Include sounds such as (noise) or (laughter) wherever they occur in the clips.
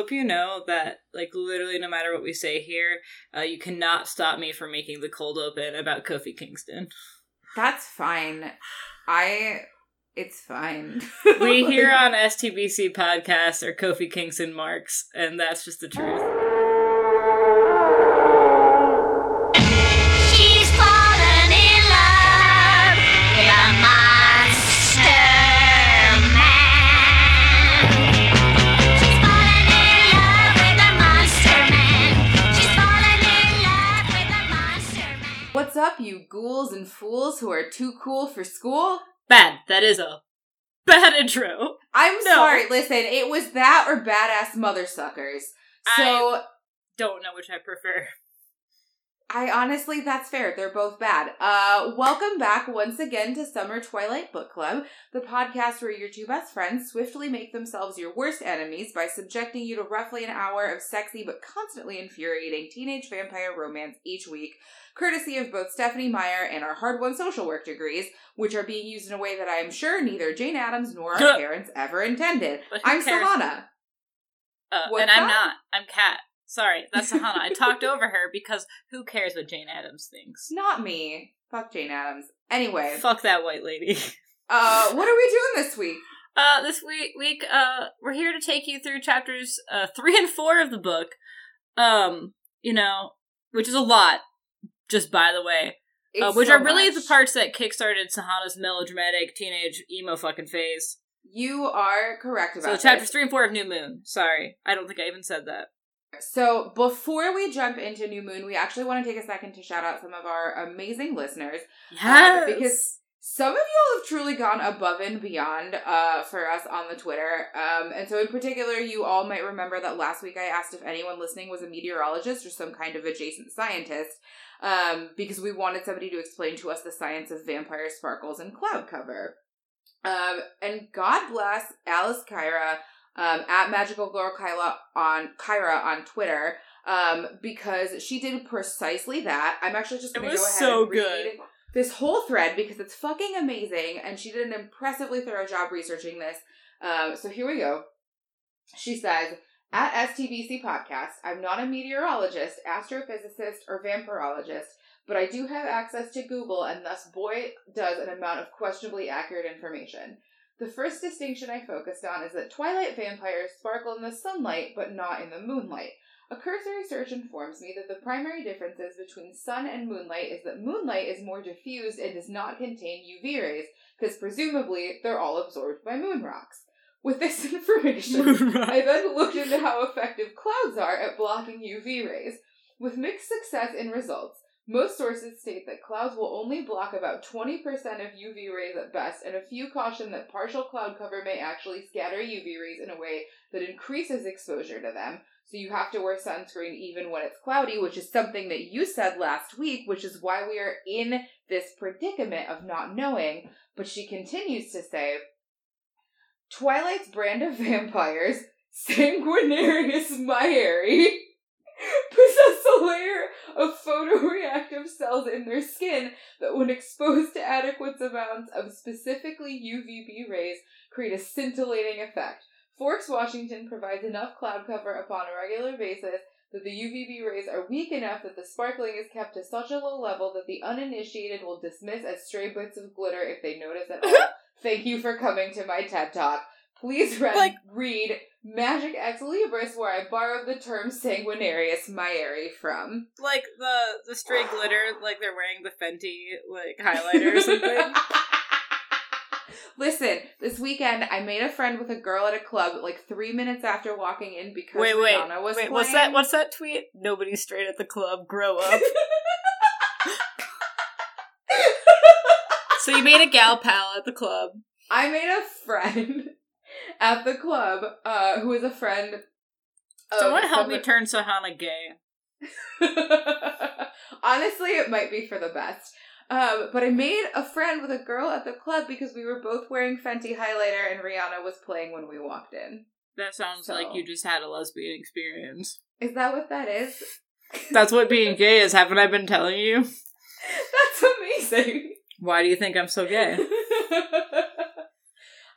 Hope you know that, like, literally, no matter what we say here, uh, you cannot stop me from making the cold open about Kofi Kingston. That's fine. I. It's fine. we (laughs) here on STBC podcast are Kofi Kingston marks, and that's just the truth. What's up, you ghouls and fools who are too cool for school? Bad. That is a bad (laughs) intro. I'm No. sorry. Listen, it was that or badass mother suckers. So Don't know which I prefer. I honestly, that's fair. They're both bad. Uh, welcome back once again to Summer Twilight Book Club, the podcast where your two best friends swiftly make themselves your worst enemies by subjecting you to roughly an hour of sexy but constantly infuriating teenage vampire romance each week, courtesy of both Stephenie Meyer and our hard-won social work degrees, which are being used in a way that I am sure neither Jane Addams nor our parents ever intended. I'm cares? Sahana. Uh, and I'm that? not. I'm Kat. Sorry, that's Sahana. I talked (laughs) over her because who cares what Jane Addams thinks? Not me. Fuck Jane Addams. Anyway, Fuck that white lady. uh, what are we doing this week? (laughs) Uh, this week, week, uh, we're here to take you through chapters uh three and four of the book. Um, you know, which is a lot, just by the way. Uh, which so are really much. the parts that kickstarted Sahana's melodramatic teenage emo fucking phase. You are correct about it. So chapters this. three and four of New Moon. Sorry, I don't think I even said that. So before we jump into New Moon, we actually want to take a second to shout out some of our amazing listeners. Yes, Uh, because some of y'all have truly gone above and beyond uh, for us on the Twitter. Um, and so, in particular, you all might remember that last week I asked if anyone listening was a meteorologist or some kind of adjacent scientist, um, because we wanted somebody to explain to us the science of vampire sparkles and cloud cover. Um, and God bless Alice Kyra um, at Magical Girl Kyla on Kyra on Twitter. Um, because she did precisely that. I'm actually just gonna was go ahead so and good. read this whole thread because it's fucking amazing and she did an impressively thorough job researching this. Um, so here we go. She says, at STBC Podcast, I'm not a meteorologist, astrophysicist, or vampirologist, but I do have access to Google and thus boy does an amount of questionably accurate information. The first distinction I focused on is that twilight vampires sparkle in the sunlight but not in the moonlight. A cursory search informs me that the primary differences between sun and moonlight is that moonlight is more diffused and does not contain UV rays, because presumably they're all absorbed by moon rocks. With this (laughs) information, I then looked into how effective clouds are at blocking UV rays. With mixed success in results, most sources state that clouds will only block about 20% of UV rays at best, and a few caution that partial cloud cover may actually scatter UV rays in a way that increases exposure to them. So you have to wear sunscreen even when it's cloudy, which is something that you said last week, which is why we are in this predicament of not knowing. But she continues to say, Twilight's brand of (laughs) vampires, Sanguinarius meyerii, (laughs) possess a layer of photoreactive cells in their skin that, when exposed to adequate amounts of specifically UVB rays, create a scintillating effect. Forks Washington provides enough cloud cover upon a regular basis that the UVB rays are weak enough that the sparkling is kept to such a low level that the uninitiated will dismiss as stray bits of glitter if they notice at all. (laughs) Thank you for coming to my TED Talk. Please read, Like- read Magic Ex Libris, where I borrowed the term Sanguinarius Meyerii from. like the the stray glitter, like they're wearing the Fenty like highlighter or something. (laughs) Listen, this weekend I made a friend with a girl at a club like three minutes after walking in because wait, wait, Rihanna was wait. What's that? What's that tweet? Nobody's straight at the club. Grow up. (laughs) so you made a gal pal at the club. I made a friend at the club uh, who is a friend. Of Someone help me turn Sahana gay. (laughs) Honestly, it might be for the best. Um, but I made a friend with a girl at the club because we were both wearing Fenty highlighter and Rihanna was playing when we walked in. That sounds So- like you just had a lesbian experience. Is that what that is? (laughs) That's what being gay is. Haven't I been telling you? (laughs) That's amazing. Why do you think I'm so gay?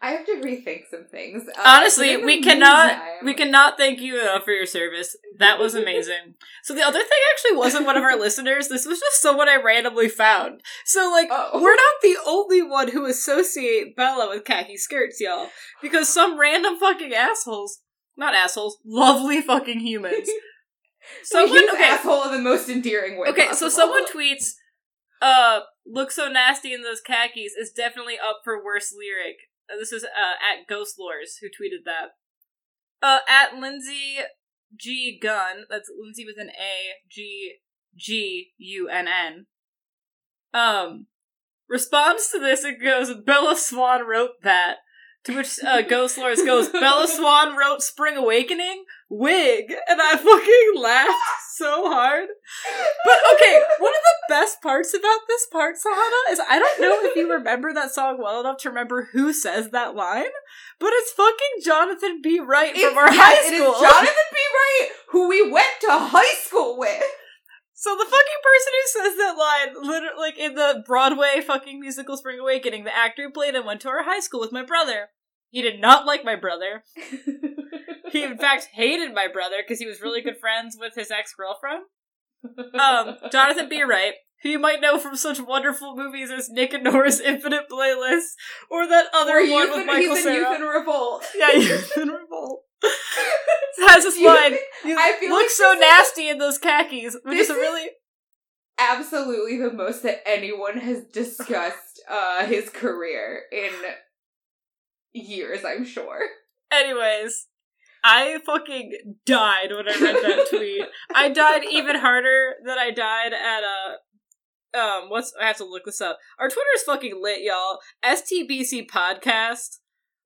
I have to rethink some things. Uh, Honestly, we cannot meantime- we cannot thank you enough for your service. That was amazing. (laughs) so the other thing actually wasn't one of our (laughs) listeners. This was just someone I randomly found. So like Oh. we're not the only one who associate Bella with khaki skirts, y'all. Because some random fucking assholes, not assholes, lovely fucking humans. (laughs) Someone okay, asshole in the most endearing way. Okay, so someone tweets, uh, look so nasty in those khakis is definitely up for worst lyric. Uh, this is uh, at Ghost Lores who tweeted that. Uh, at Lindsay G Gunn, that's Lindsay with an A, G G U N N. Um, responds to this and goes, Bella Swan wrote that. To which uh, Ghost Lores goes, Bella Swan wrote Spring Awakening? Wig! And I fucking laughed so hard. But okay, one of the best parts about this part, Sahana, is I don't know if you remember that song well enough to remember who says that line, but it's fucking Jonathan B. Wright It's- from our high school. is Jonathan B. Wright, who we went to high school with. So the fucking person who says that line, literally, like in the Broadway fucking musical Spring Awakening, the actor who played him went to our high school with my brother. He did not like my brother. He in (laughs) fact hated my brother because he was really good friends with his ex girlfriend. Um, Jonathan B. Wright, who you might know from such wonderful movies as Nick and Nora's Infinite Playlist, or that other Or one with in- Michael he's in Youth in Revolt. yeah, (laughs) Youth in Revolt. This You line. (laughs) You I feel look like so this is- nasty in those khakis, which is is- really Absolutely the most that anyone has discussed (laughs) uh, his career in years, I'm sure. Anyways, I fucking died when I read that tweet. I died even harder than I died at a um what's I have to look this up. Our Twitter's fucking lit, y'all. STBC podcast.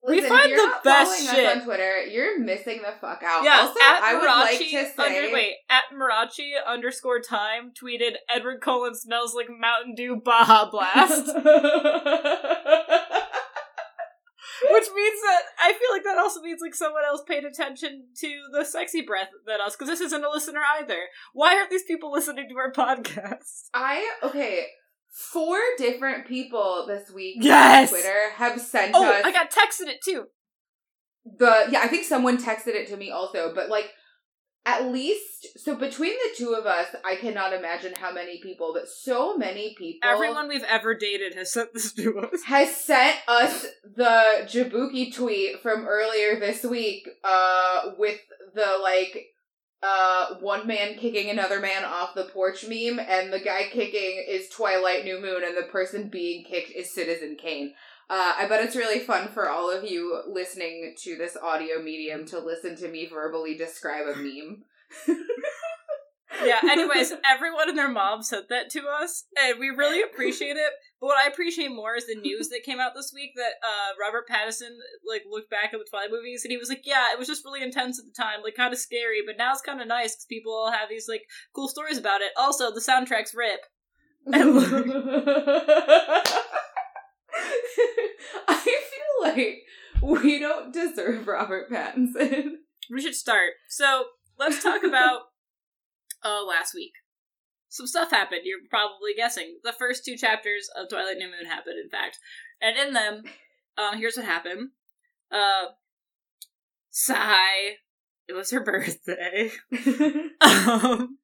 We find the best shit. on Twitter. You're missing the fuck out. Yeah, also, at I would Marachi like to say, under wait, at Marachi underscore time tweeted Edward Cullen smells like Mountain Dew Baja Blast. (laughs) (laughs) (laughs) Which means that I feel like that also means like someone else paid attention to the sexy breath than us, because this isn't a listener either. Why aren't these people listening to our podcast? (laughs) I okay. Four different people this week Yes! on Twitter have sent Oh, us I got texted it too. the yeah. I think someone texted it to me also, but like at least so between the two of us, I cannot imagine how many people, but so many people. Everyone we've ever dated has sent this to us. (laughs) has sent us the Jabuki tweet from earlier this week, uh, with the like, uh, one man kicking another man off the porch meme, and the guy kicking is Twilight New Moon, and the person being kicked is Citizen Kane. Uh, I bet it's really fun for all of you listening to this audio medium to listen to me verbally describe a meme. Yeah, anyways, (laughs) everyone and their mom sent that to us, and we really appreciate it. But what I appreciate more is the news that came out this week that uh, Robert Pattinson like looked back at the Twilight movies and he was like, "Yeah, it was just really intense at the time, like kind of scary, but now it's kind of nice because people all have these like cool stories about it. Also, the soundtrack's rip." (laughs) (laughs) (laughs) I feel like we don't deserve Robert Pattinson. We should start. So let's talk (laughs) about uh last week. Some stuff happened. You're probably guessing. The first two chapters of Twilight New Moon happened, in fact, and in them, um, here's what happened. Uh, Sigh. It was her (laughs) birthday. um,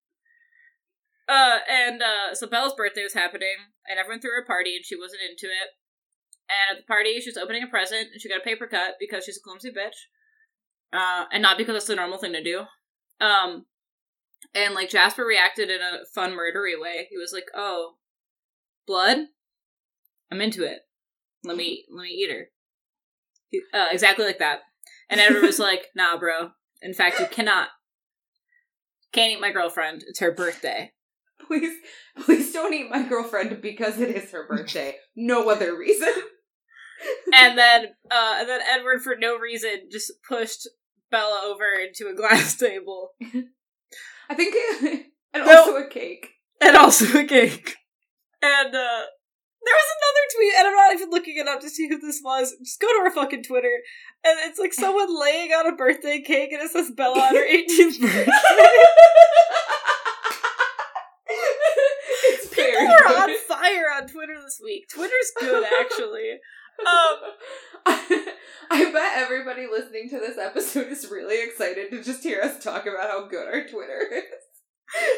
uh, and uh, so Bella's birthday was happening, and everyone threw her a party, and she wasn't into it. And at the party, she was opening a present, and she got a paper cut because she's a clumsy bitch, uh, and not because it's the normal thing to do. Um, and like Jasper reacted in a fun, murdery way. He was like, "Oh, blood? I'm into it. Let me (laughs) let me eat her." He- Uh, exactly like that. And everyone was (laughs) like, "Nah, bro. In fact, you cannot. Can't eat my girlfriend. It's her birthday." please, please don't eat my girlfriend because it is her birthday. No other reason. And then uh and then Edward for no reason just pushed Bella over into a glass (laughs) table I think, (laughs) and No. also a cake. and also a cake. And uh there was another tweet, and I'm not even looking it up to see who this was. Just go to our fucking Twitter, and it's like someone (laughs) laying on a birthday cake, and it says Bella on her 18th birthday. it's People are on fire on Twitter this week. Twitter's good, actually. Um, (laughs) I bet everybody listening to this episode is really excited to just hear us talk about how good our Twitter is.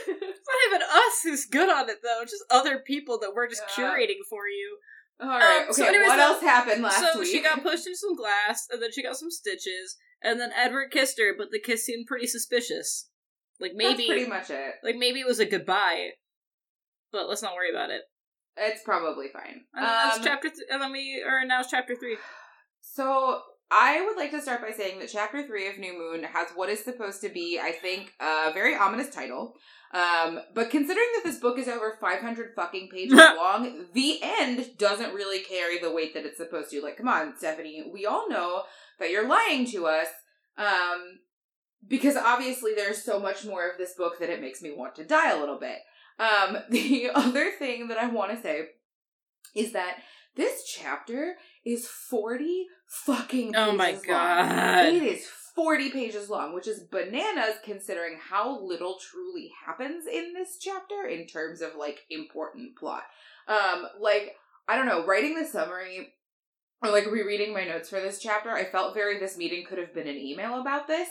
it's not even us who's good on it though, just other people that we're just yeah. curating for you. All right. Um, okay. So anyways, what else happened last so week? So she got pushed into some glass, and then she got some stitches, and then Edward kissed her, but the kiss seemed pretty suspicious. Like maybe That's pretty much it. Like maybe it was a goodbye, but let's not worry about it. It's probably fine. That's Um, chapter, th- and then we are now it's chapter three. So I would like to start by saying that chapter three of New Moon has what is supposed to be, I think, a very ominous title. Um, but considering that this book is over 500 fucking pages (laughs) long, the end doesn't really carry the weight that it's supposed to. Like, come on, Stephenie, we all know that you're lying to us. Um, because obviously there's so much more of this book that it makes me want to die a little bit. Um, (laughs) the other thing that I want to say is that this chapter is 40 fucking pages Oh my long. god! It is 40 pages long, which is bananas considering how little truly happens in this chapter in terms of like important plot. Um, like, I don't know, writing the summary or like rereading my notes for this chapter, I felt very this meeting could have been an email about this.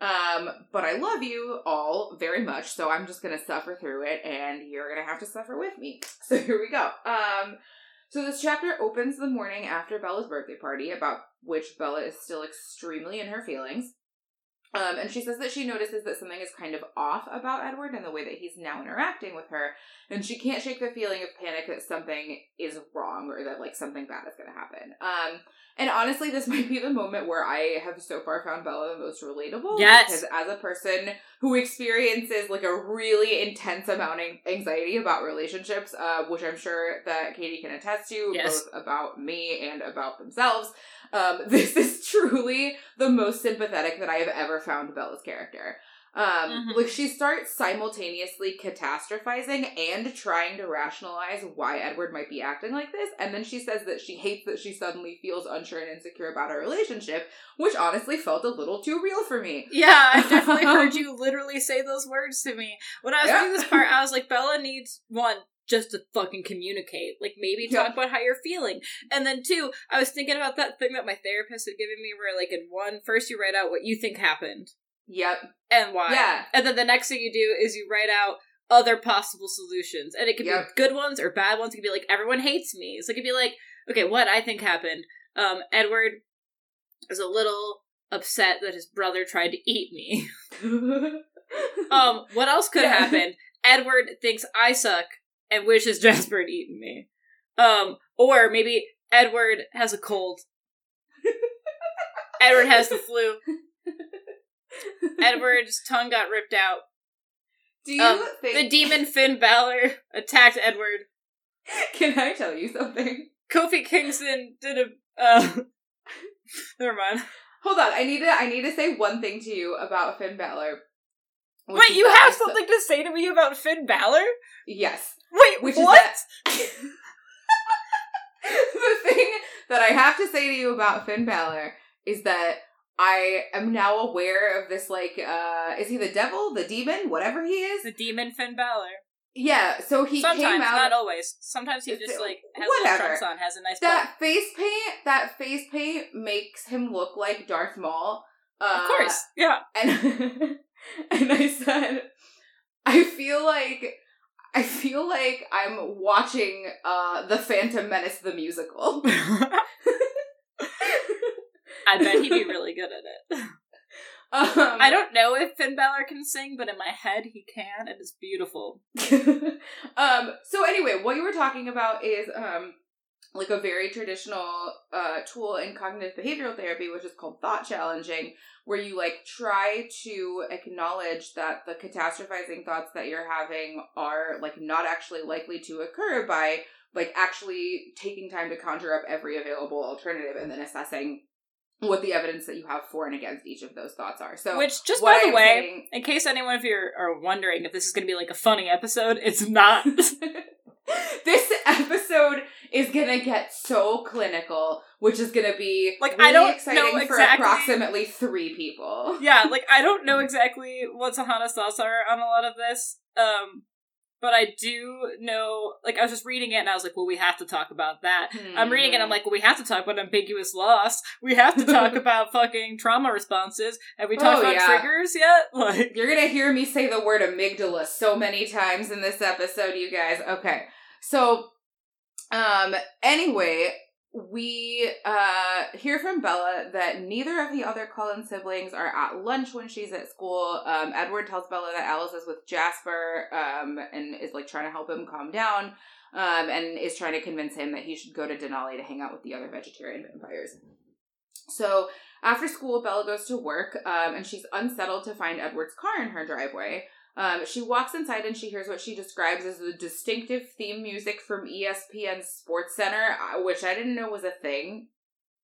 Um, but I love you all very much, so I'm just gonna suffer through it, and you're gonna have to suffer with me. (laughs) So here we go. Um, so this chapter opens the morning after Bella's birthday party, about which Bella is still extremely in her feelings. Um, and she says that she notices that something is kind of off about Edward and the way that he's now interacting with her, and she can't shake the feeling of panic that something is wrong or that like something bad is going to happen. Um, and honestly, this (laughs) might be the moment where I have so far found Bella the most relatable. Yes. because as a person who experiences like a really intense amount of anxiety about relationships, uh, which I'm sure that Katie can attest to, Yes. both about me and about themselves. Um, (laughs) this is truly the most sympathetic that I have ever found Bella's character. Um, Mhm. like she starts simultaneously catastrophizing and trying to rationalize why Edward might be acting like this, and then she says that she hates that she suddenly feels unsure and insecure about her relationship, which honestly felt a little too real for me. Yeah, I (laughs) definitely heard you literally say those words to me. When I was Yeah. reading this part, (laughs) I was like, Bella needs one, just to fucking communicate. Like maybe Yeah. talk about how you're feeling. And then two, I was thinking about that thing that my therapist had given me where like in one, first you write out what you think happened Yep. and why. Yeah. And then the next thing you do is you write out other possible solutions. And it could Yep. be good ones or bad ones. It could be like everyone hates me. So it could be like, okay, what I think happened. Um, Edward is a little upset that his brother tried to eat me. (laughs) Um, what else could Yeah. happen? Edward thinks I suck and wishes (laughs) Jasper had eaten me. Um, or maybe Edward has a cold. Edward has the flu. Edward's tongue got ripped out. Do you Um, think The demon Finn Balor (laughs) attacked Edward. (laughs) Can I tell you something? Kofi Kingston did a. Uh, never mind. Hold on, I need to I need to say one thing to you about Finn Balor. Wait, you have something to say to me about Finn Balor? Yes. Wait, Which what? is that (laughs) the thing that I have to say to you about Finn Balor is that I am now aware of this like uh is he the devil, the demon, whatever he is? The demon Finn Balor. Yeah, so he Sometimes, came out not always. Sometimes he just like has whatever. little on, has a nice butt. that face paint that face paint makes him look like Darth Maul. Uh, Of course, yeah. and (laughs) and I said, I feel like I feel like I'm watching uh the Phantom Menace the musical. (laughs) (laughs) I bet he'd be really good at it. um, I don't know if Finn Balor can sing, but in my head he can, and it's beautiful. (laughs) um so anyway, what you were talking about is um like a very traditional uh tool in cognitive behavioral therapy which is called thought challenging where you like try to acknowledge that the catastrophizing thoughts that you're having are like not actually likely to occur by like actually taking time to conjure up every available alternative and then assessing what the evidence that you have for and against each of those thoughts are. So Which, just by the I'm way, saying- in case anyone of you are wondering if this is going to be like a funny episode, it's not. (laughs) (laughs) this episode is gonna get so clinical, which is gonna be Like, really I don't exciting know for exactly- approximately three people. yeah, like I don't know (laughs) exactly what Sahana's thoughts are on a lot of this. Um, but I do know. Like, I was just reading it, and I was like, "Well, we have to talk about that." I'm reading it, and I'm like, "Well, we have to talk about ambiguous loss. We have to talk (laughs) about fucking trauma responses. Have we talked Oh, about yeah. triggers yet?" (laughs) Like, You're gonna hear me say the word amygdala so many times in this episode, you guys. Okay. So, um, anyway, we uh hear from Bella that neither of the other Cullen siblings are at lunch when she's at school. Um, Edward tells Bella that Alice is with Jasper, um, and is like trying to help him calm down, um, and is trying to convince him that he should go to Denali to hang out with the other vegetarian vampires. So after school, Bella goes to work, um, and she's unsettled to find Edward's car in her driveway. Um, she walks inside and she hears what she describes as the distinctive theme music from ESPN Sports Center, uh, which I didn't know was a thing.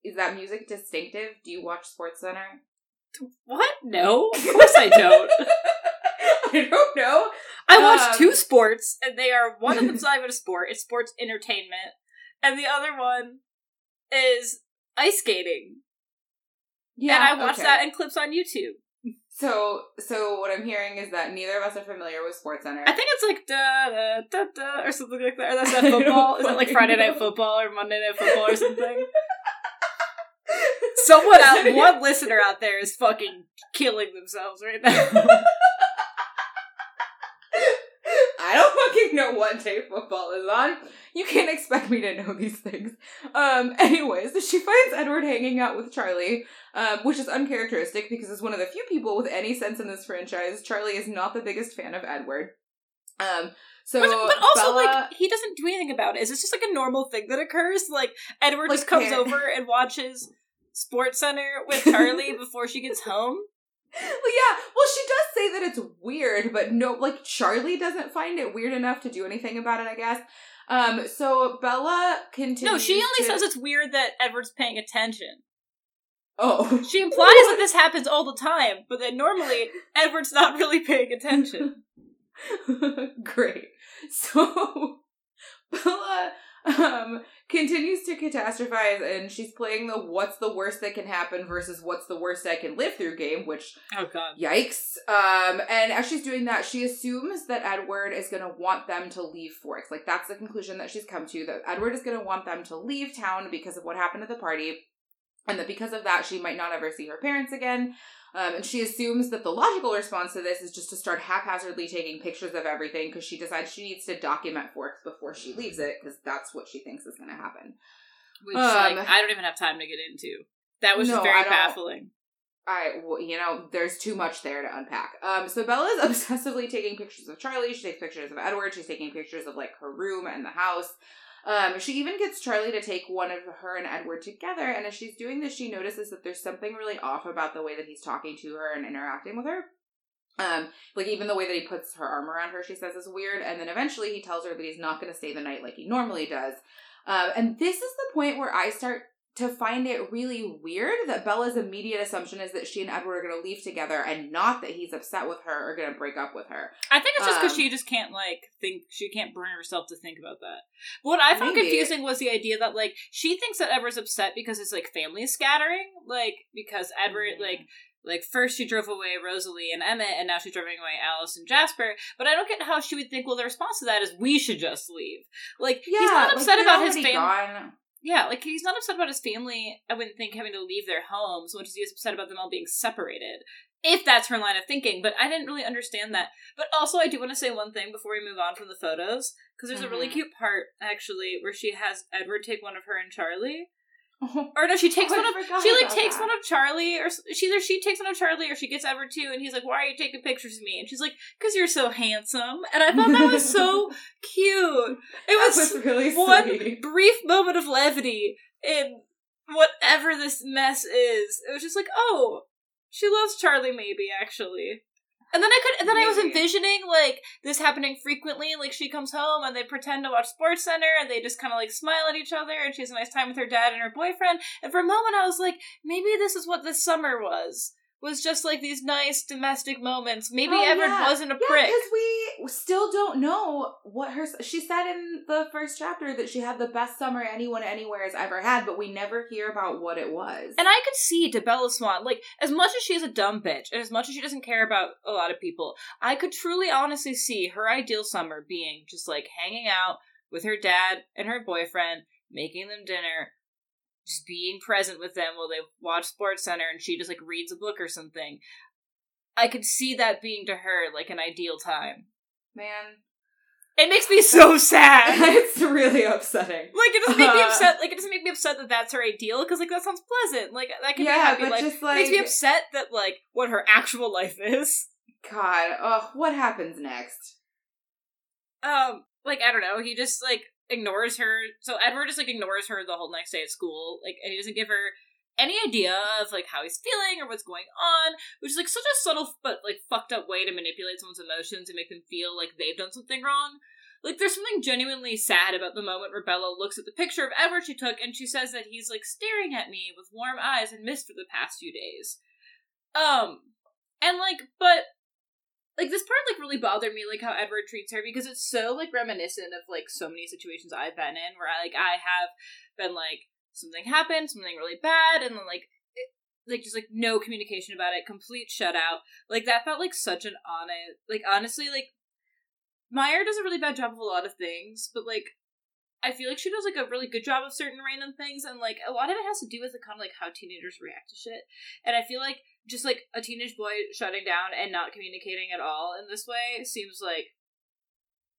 Is that music distinctive? Do you watch Sports Center? what? No, of course I don't. (laughs) I don't know. I watch Um, two sports, and they are one of them's not even a sport; it's sports entertainment, and the other one is ice skating. Yeah, and I watch okay. that in clips on YouTube. So, so what I'm hearing is that neither of us are familiar with Sports Center. I think it's like da da da da or something like that. Or that's that (laughs) football. Is it like Friday Night. (laughs) Football or Monday Night Football or something? (laughs) Someone out, one listener out there is fucking killing themselves right now. (laughs) know what day football is on. You can't expect me to know these things. Um, (laughs) anyways, she finds Edward hanging out with Charlie, um, which is uncharacteristic because as one of the few people with any sense in this franchise, Charlie is not the biggest fan of Edward. Um, so but, but also, Bella- like, he doesn't do anything about it. Is this just like a normal thing that occurs? Like, Edward Like, just comes over and watches Sports Center with Charlie (laughs) before she gets home? (laughs) Well, yeah. Well, she does say that it's weird, but no, like Charlie doesn't find it weird enough to do anything about it. I guess. Um. So Bella continues. No, she only to- says it's weird that Edward's paying attention. Oh, She implies that (laughs) this happens all the time, but then normally Edward's not really paying attention. (laughs) Great. So Bella um continues to catastrophize and she's playing the what's the worst that can happen versus what's the worst I can live through game, which Oh god. yikes. Um and as she's doing that, she assumes that Edward is gonna want them to leave Forks. Like that's the conclusion that she's come to, that Edward is gonna want them to leave town because of what happened at the party. And that because of that, she might not ever see her parents again. Um, and she assumes that the logical response to this is just to start haphazardly taking pictures of everything because she decides she needs to document Forks before she leaves it because that's what she thinks is going to happen. Which, Um, like, I don't even have time to get into. That was No, just very don't- baffling. I, well, you know, there's too much there to unpack. Um, so Bella is (laughs) obsessively taking pictures of Charlie. She takes pictures of Edward. She's taking pictures of like her room and the house. Um, she even gets Charlie to take one of her and Edward together. And as she's doing this, she notices that there's something really off about the way that he's talking to her and interacting with her. Um, like even the way that he puts her arm around her, she says is weird. And then eventually he tells her that he's not going to stay the night like he normally does. Um, and this is the point where I start to find it really weird that Bella's immediate assumption is that she and Edward are going to leave together and not that he's upset with her or going to break up with her. I think it's just because Um, she just can't like think she can't bring herself to think about that. What I found Maybe. confusing was the idea that like she thinks that Edward's upset because his like family is scattering, like because Edward Mhm. like like first she drove away Rosalie and Emmett, and now she's driving away Alice and Jasper. But I don't get how she would think. Well, the response to that is we should just leave. Like Yeah, he's not upset they're about his family. Yeah, like he's not upset about his family. I wouldn't think having to leave their home so much as he is upset about them all being separated. If that's her line of thinking, but I didn't really understand that. But also, I do want to say one thing before we move on from the photos, because there's a really Mhm. cute part actually where she has Edward take one of her and Charlie, (laughs) or no, she takes oh, I one of she like takes that. one of Charlie, or she either she takes one of Charlie or she gets ever two, and he's like, "Why are you taking pictures of me?" And she's like, "Cause you're so handsome." And I thought that was so (laughs) cute. It was was really one sweet. brief moment of levity in whatever this mess is. It was just like, oh, she loves Charlie, maybe actually. And then I could, and then I was envisioning like this happening frequently. Like she comes home and they pretend to watch Sports Center and they just kind of like smile at each other and she has a nice time with her dad and her boyfriend. And for a moment, I was like, maybe this is what this summer was. Was just like these nice domestic moments. Maybe Oh, Edward yeah. wasn't a Yeah, prick. because we still don't know what her. She said in the first chapter that she had the best summer anyone anywhere has ever had, but we never hear about what it was. And I could see to Bella Swan, like, as much as she's a dumb bitch, and as much as she doesn't care about a lot of people, I could truly honestly see her ideal summer being just like hanging out with her dad and her boyfriend, making them dinner, just being present with them while they watch Sports Center and she just like reads a book or something. I could see that being to her like an ideal time. Man, It makes me so (laughs) sad. it's really upsetting. Like it doesn't make me (laughs) upset. Like it doesn't make me upset that that's her ideal because like that sounds pleasant. Like that can be Yeah, happy. but Like just it makes me upset that like what her actual life is. God, oh, what happens next? Um, like I don't know. He just like ignores her. So Edward just like ignores her the whole next day at school. Like and he doesn't give her any idea of like how he's feeling or what's going on, which is like such a subtle but like fucked up way to manipulate someone's emotions and make them feel like they've done something wrong. Like there's something genuinely sad about the moment where Bella looks at the picture of Edward she took and she says that he's like staring at me with warm eyes and mist for the past few days. Um and like but like this part like really bothered me like how Edward treats her because it's so like reminiscent of like so many situations I've been in where I like I have been like something happened, something really bad, and then like it, like just like no communication about it, complete shutout. Like that felt like such an honest like honestly like Meyer does a really bad job of a lot of things, but like I feel like she does like a really good job of certain random things, and like a lot of it has to do with the kind of like how teenagers react to shit. And I feel like just like a teenage boy shutting down and not communicating at all in this way seems like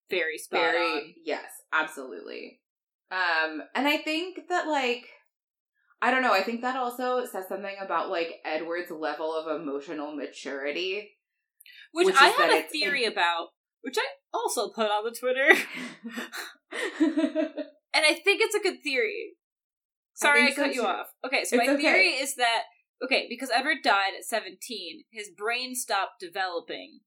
very spot Very, on. yes, absolutely. Um, and I think that like, I don't know. I think that also says something about like Edward's level of emotional maturity. Which, Which I had a theory about, which I also put on the Twitter, (laughs) (laughs) and I think it's a good theory. Sorry, I, so, cut you too. off. Okay, so It's my okay. theory is that okay, because Edward died at seventeen, his brain stopped developing.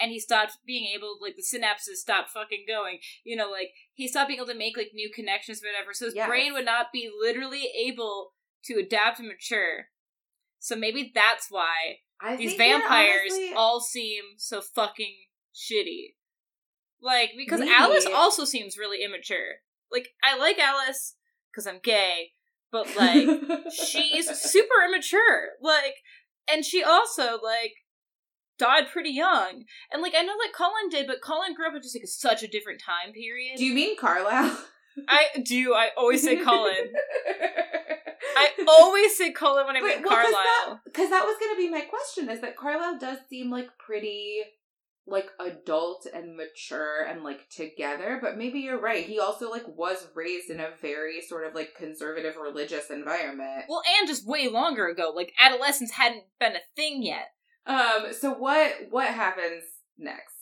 And he stopped being able, like the synapses stopped fucking going. You know, like he stopped being able to make like new connections, or whatever. So his Yes. brain would not be literally able to adapt and mature. So maybe that's why I these vampires honestly- all seem so fucking shitty. Like because Maybe. Alice also seems really immature. Like I like Alice because I'm gay, but like (laughs) she's super immature. Like and she also like died pretty young. And like I know that Colin did, but Colin grew up in just like such a different time period. Do you mean Carlisle? (laughs) I do. I always say Colin. (laughs) I always say Colin when I mean Carlisle. Because that was going to be my question is that Carlisle does seem like pretty like adult and mature and like together, but maybe you're right. He also like was raised in a very sort of like conservative religious environment. Well, and just way longer ago. Like adolescence hadn't been a thing yet. Um so what what happens next?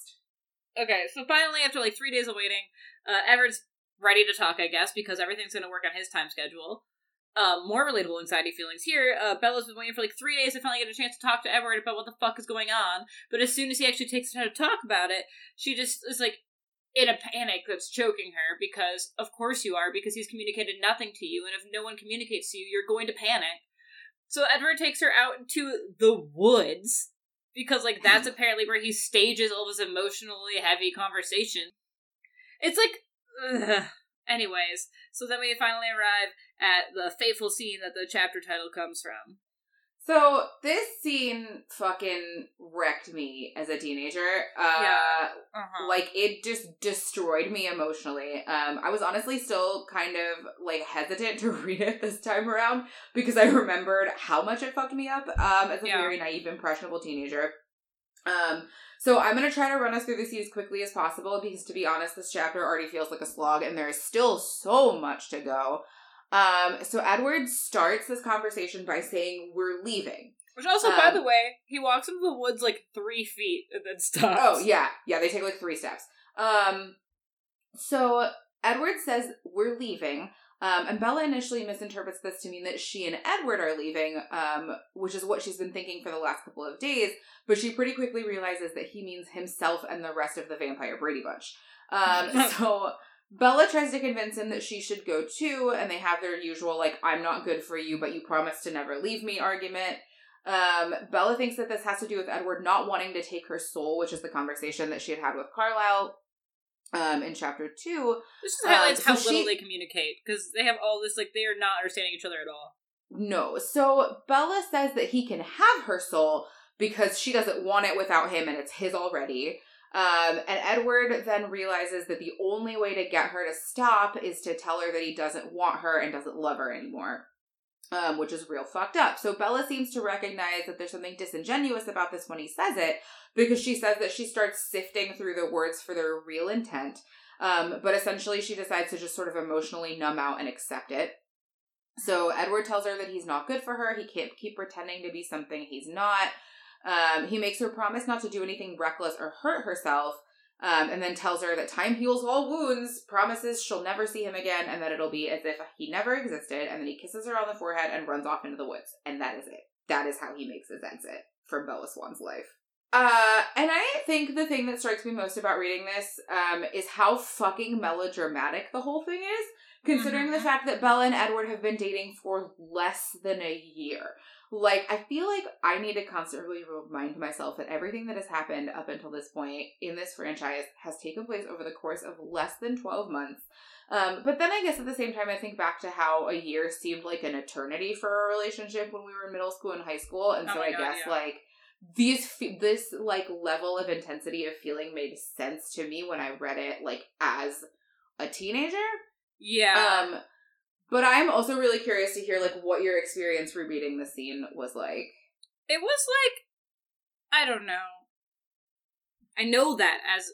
Okay, so finally, after like three days of waiting, uh, Everett's ready to talk, I guess, because everything's going to work on his time schedule. Um, more relatable anxiety feelings here. Uh, Bella's been waiting for like three days to finally get a chance to talk to Everett about what the fuck is going on. But as soon as he actually takes the time to talk about it, she just is like in a panic that's choking her because, of course, you are, because he's communicated nothing to you, and if no one communicates to you, you're going to panic. So Edward takes her out into the woods because, like, that's (laughs) apparently where he stages all of his emotionally heavy conversation. It's like, ugh. Anyways. So then we finally arrive at the fateful scene that the chapter title comes from. So this scene fucking wrecked me as a teenager. Uh Yeah. Uh-huh. like it just destroyed me emotionally um i was honestly still kind of like hesitant to (laughs) read it this time around because i remembered how much it fucked me up um as a Yeah. very naive impressionable teenager um so i'm gonna try to run us through the scene as quickly as possible because to be honest this chapter already feels like a slog and there is still so much to go um so edward starts this conversation by saying we're leaving Which also, by um, the way, he walks into the woods like three feet and then stops. Oh yeah, yeah. They take like three steps. Um, so Edward says we're leaving. Um, and Bella initially misinterprets this to mean that she and Edward are leaving, um, which is what she's been thinking for the last couple of days. But she pretty quickly realizes that he means himself and the rest of the vampire Brady Bunch. Um, (laughs) so Bella tries to convince him that she should go too, and they have their usual like "I'm not good for you, but you promised to never leave me" argument. Um, Bella thinks that this has to do with Edward not wanting to take her soul, which is the conversation that she had had with Carlisle um, in chapter two. This just highlights Um, how so little they communicate because they have all this like they are not understanding each other at all. No. So Bella says that he can have her soul because she doesn't want it without him and it's his already. Um, and Edward then realizes that the only way to get her to stop is to tell her that he doesn't want her and doesn't love her anymore. Um, which is real fucked up. So Bella seems to recognize that there's something disingenuous about this when he says it, because she says that she starts sifting through the words for their real intent. Um, but essentially, she decides to just sort of emotionally numb out and accept it. So Edward tells her that he's not good for her. He can't keep pretending to be something he's not. Um, he makes her promise not to do anything reckless or hurt herself, um, and then tells her that time heals all wounds, promises she'll never see him again, and that it'll be as if he never existed. And then he kisses her on the forehead and runs off into the woods. And that is it. That is how he makes his exit from Bella Swan's life. Uh, and I think the thing that strikes me most about reading this um, is how fucking melodramatic the whole thing is, considering the Mhm. fact that Bella and Edward have been dating for less than a year. Like, I feel like I need to constantly remind myself that everything that has happened up until this point in this franchise has taken place over the course of less than 12 months. Um, but then I guess at the same time, I think back to how a year seemed like an eternity for a relationship when we were in middle school and high school. And Oh so my I God, guess, yeah. like, these this like level of intensity of feeling made sense to me when I read it like as a teenager. Yeah. Um but I'm also really curious to hear like what your experience rereading the scene was like. it was like I don't know. I know that as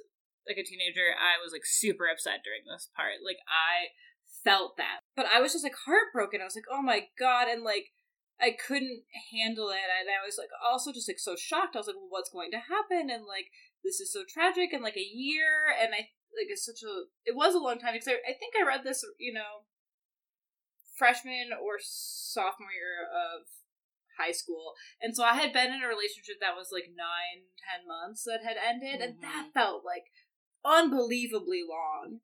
like a teenager, I was like super upset during this part. Like I felt that, but I was just like heartbroken. I was like, oh my god, and like I couldn't handle it, and I was like also just like so shocked. I was like, well, what's going to happen? And like this is so tragic, and like a year, and I like it's such a it was a long time because I, I think I read this, you know, freshman or sophomore year of high school. And so I had been in a relationship that was like nine, ten months that had ended, and that Mhm. felt like unbelievably long.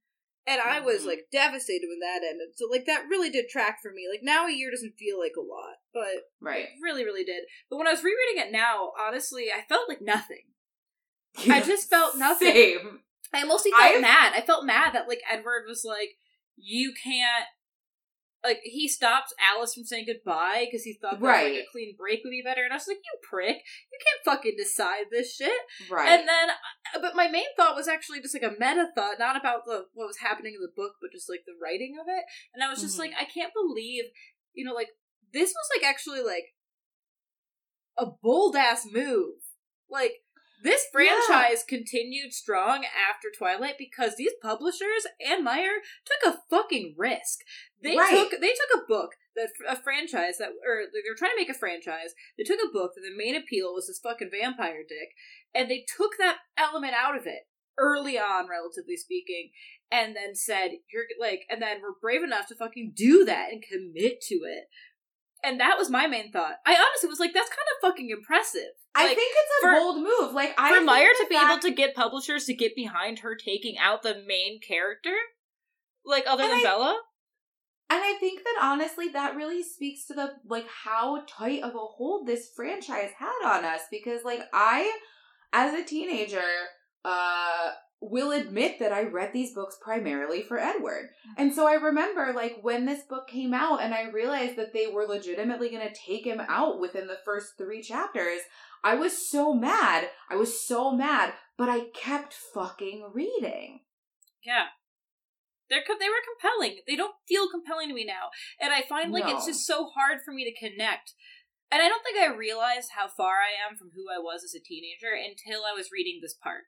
And I was Mhm. like devastated when that ended. So like that really did track for me. Like now a year doesn't feel like a lot, but Right. it really, really did. But when I was rereading it now, honestly, I felt like nothing. (laughs) I just felt nothing. Same. I mostly felt I've- mad. I felt mad that like Edward was like, "You can't." Like he stopped Alice from saying goodbye because he thought that like, Right. a clean break would be better, and I was like, "You prick! You can't fucking decide this shit." Right. And then, uh, but my main thought was actually just like a meta thought, not about the what was happening in the book, but just like the writing of it. And I was just Mhm. like, I can't believe, you know, like this was like actually like a bold ass move. Like this Yeah. franchise continued strong after Twilight because these publishers and Meyer took a fucking risk. They Right. took they took a book that a franchise that or they're trying to make a franchise. They took a book that the main appeal was this fucking vampire dick, and they took that element out of it early on, relatively speaking, and then said you're like, and then we're brave enough to fucking do that and commit to it. And that was my main thought. I honestly was like, that's kind of fucking impressive. I think it's a for- bold move. Like I for Meyer to be fact- able to get publishers to get behind her taking out the main character, like other And than I- Bella. And I think that honestly, that really speaks to the like how tight of a hold this franchise had on us. Because like I, as a teenager, uh, will admit that I read these books primarily for Edward. And so I remember like when this book came out, and I realized that they were legitimately going to take him out within the first three chapters. I was so mad. I was so mad, but I kept fucking reading. Yeah. They're co- they were compelling. They don't feel compelling to me now, and I find like it's just so hard for me to connect. And I don't think I realized how far I am from who I was as a teenager until I was reading this part.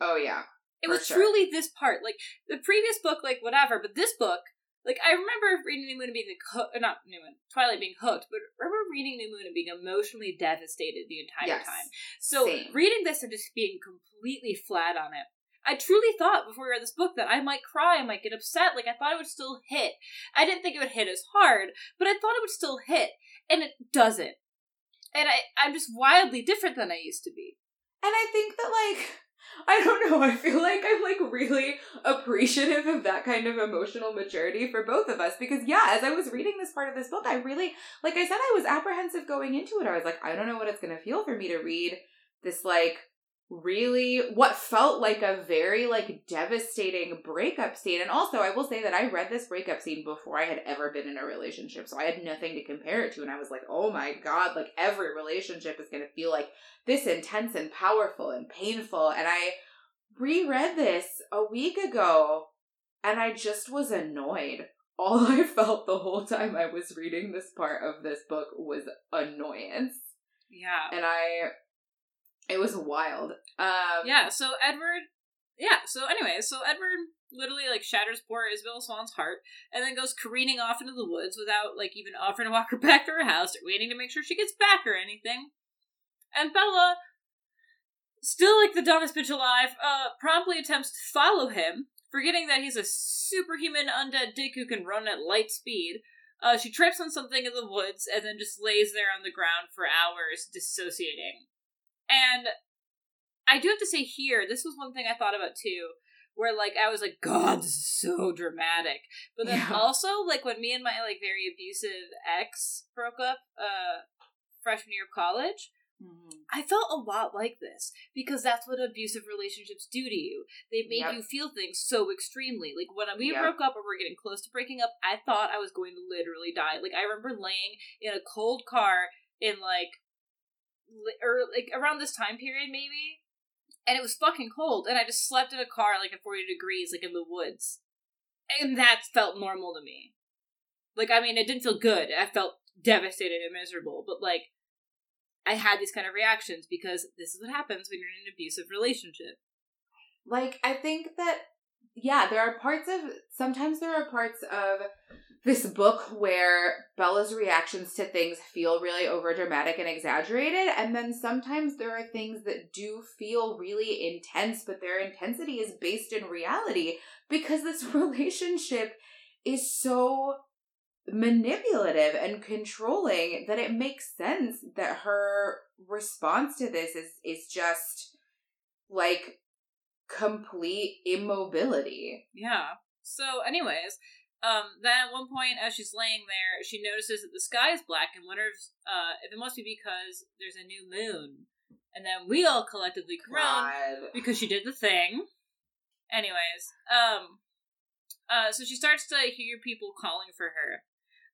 Oh yeah. It For was sure. truly this part. Like the previous book, like whatever, but this book, like I remember reading New Moon and being like, hoo- uh, not New Moon, Twilight being hooked, but I remember reading New Moon and being emotionally devastated the entire Yes. time. So Same. reading this and just being completely flat on it. I truly thought before we read this book that I might cry, I might get upset. Like I thought it would still hit. I didn't think it would hit as hard, but I thought it would still hit, and it doesn't. And I, I'm just wildly different than I used to be. And I think that like I don't know. I feel like I'm like really appreciative of that kind of emotional maturity for both of us because yeah, as I was reading this part of this book, I really like I said I was apprehensive going into it. I was like, I don't know what it's going to feel for me to read this like really what felt like a very like devastating breakup scene. And also, I will say that I read this breakup scene before I had ever been in a relationship, so I had nothing to compare it to and I was like, "Oh my god, like every relationship is going to feel like this intense and powerful and painful." And I reread this a week ago and I just was annoyed. (laughs) All I felt the whole time I was reading this part of this book was annoyance. Yeah. And I it was wild. Um Yeah, so Edward Yeah, so anyway, so Edward literally like shatters poor Isabel Swan's heart and then goes careening off into the woods without like even offering to walk her (laughs) back to her house or waiting to make sure she gets back or anything. And Bella, still like the dumbest bitch alive, uh, promptly attempts to follow him, forgetting that he's a superhuman undead dick who can run at light speed. Uh, she trips on something in the woods and then just lays there on the ground for hours, dissociating. And I do have to say here, this was one thing I thought about too, where like I was like, God, this is so dramatic. But then Yeah. also, like when me and my like very abusive ex broke up, uh, freshman year of college, I felt a lot like this because that's what abusive relationships do to you. They make Yep. you feel things so extremely. Like when we Yep. broke up or we're getting close to breaking up, I thought I was going to literally die. Like I remember laying in a cold car in like li- or like around this time period maybe, and it was fucking cold, and I just slept in a car like at forty degrees, like in the woods, and that felt normal to me. Like I mean, it didn't feel good. I felt devastated and miserable, but like I had these kind of reactions because this is what happens when you're in an abusive relationship. like i think that yeah there are parts of sometimes there are parts of this book where bella's reactions to things feel really overdramatic and exaggerated and then sometimes there are things that do feel really intense but their intensity is based in reality because this (laughs) relationship is so manipulative and controlling that it makes sense that her response to this is is just like complete immobility. Yeah. So, anyways, um, then at one point, as she's laying there, she notices that the sky is black and wonders uh, if it must be because there's a new moon. And then we all collectively groan because she did the thing. Anyways, um, uh, so she starts to hear people calling for her,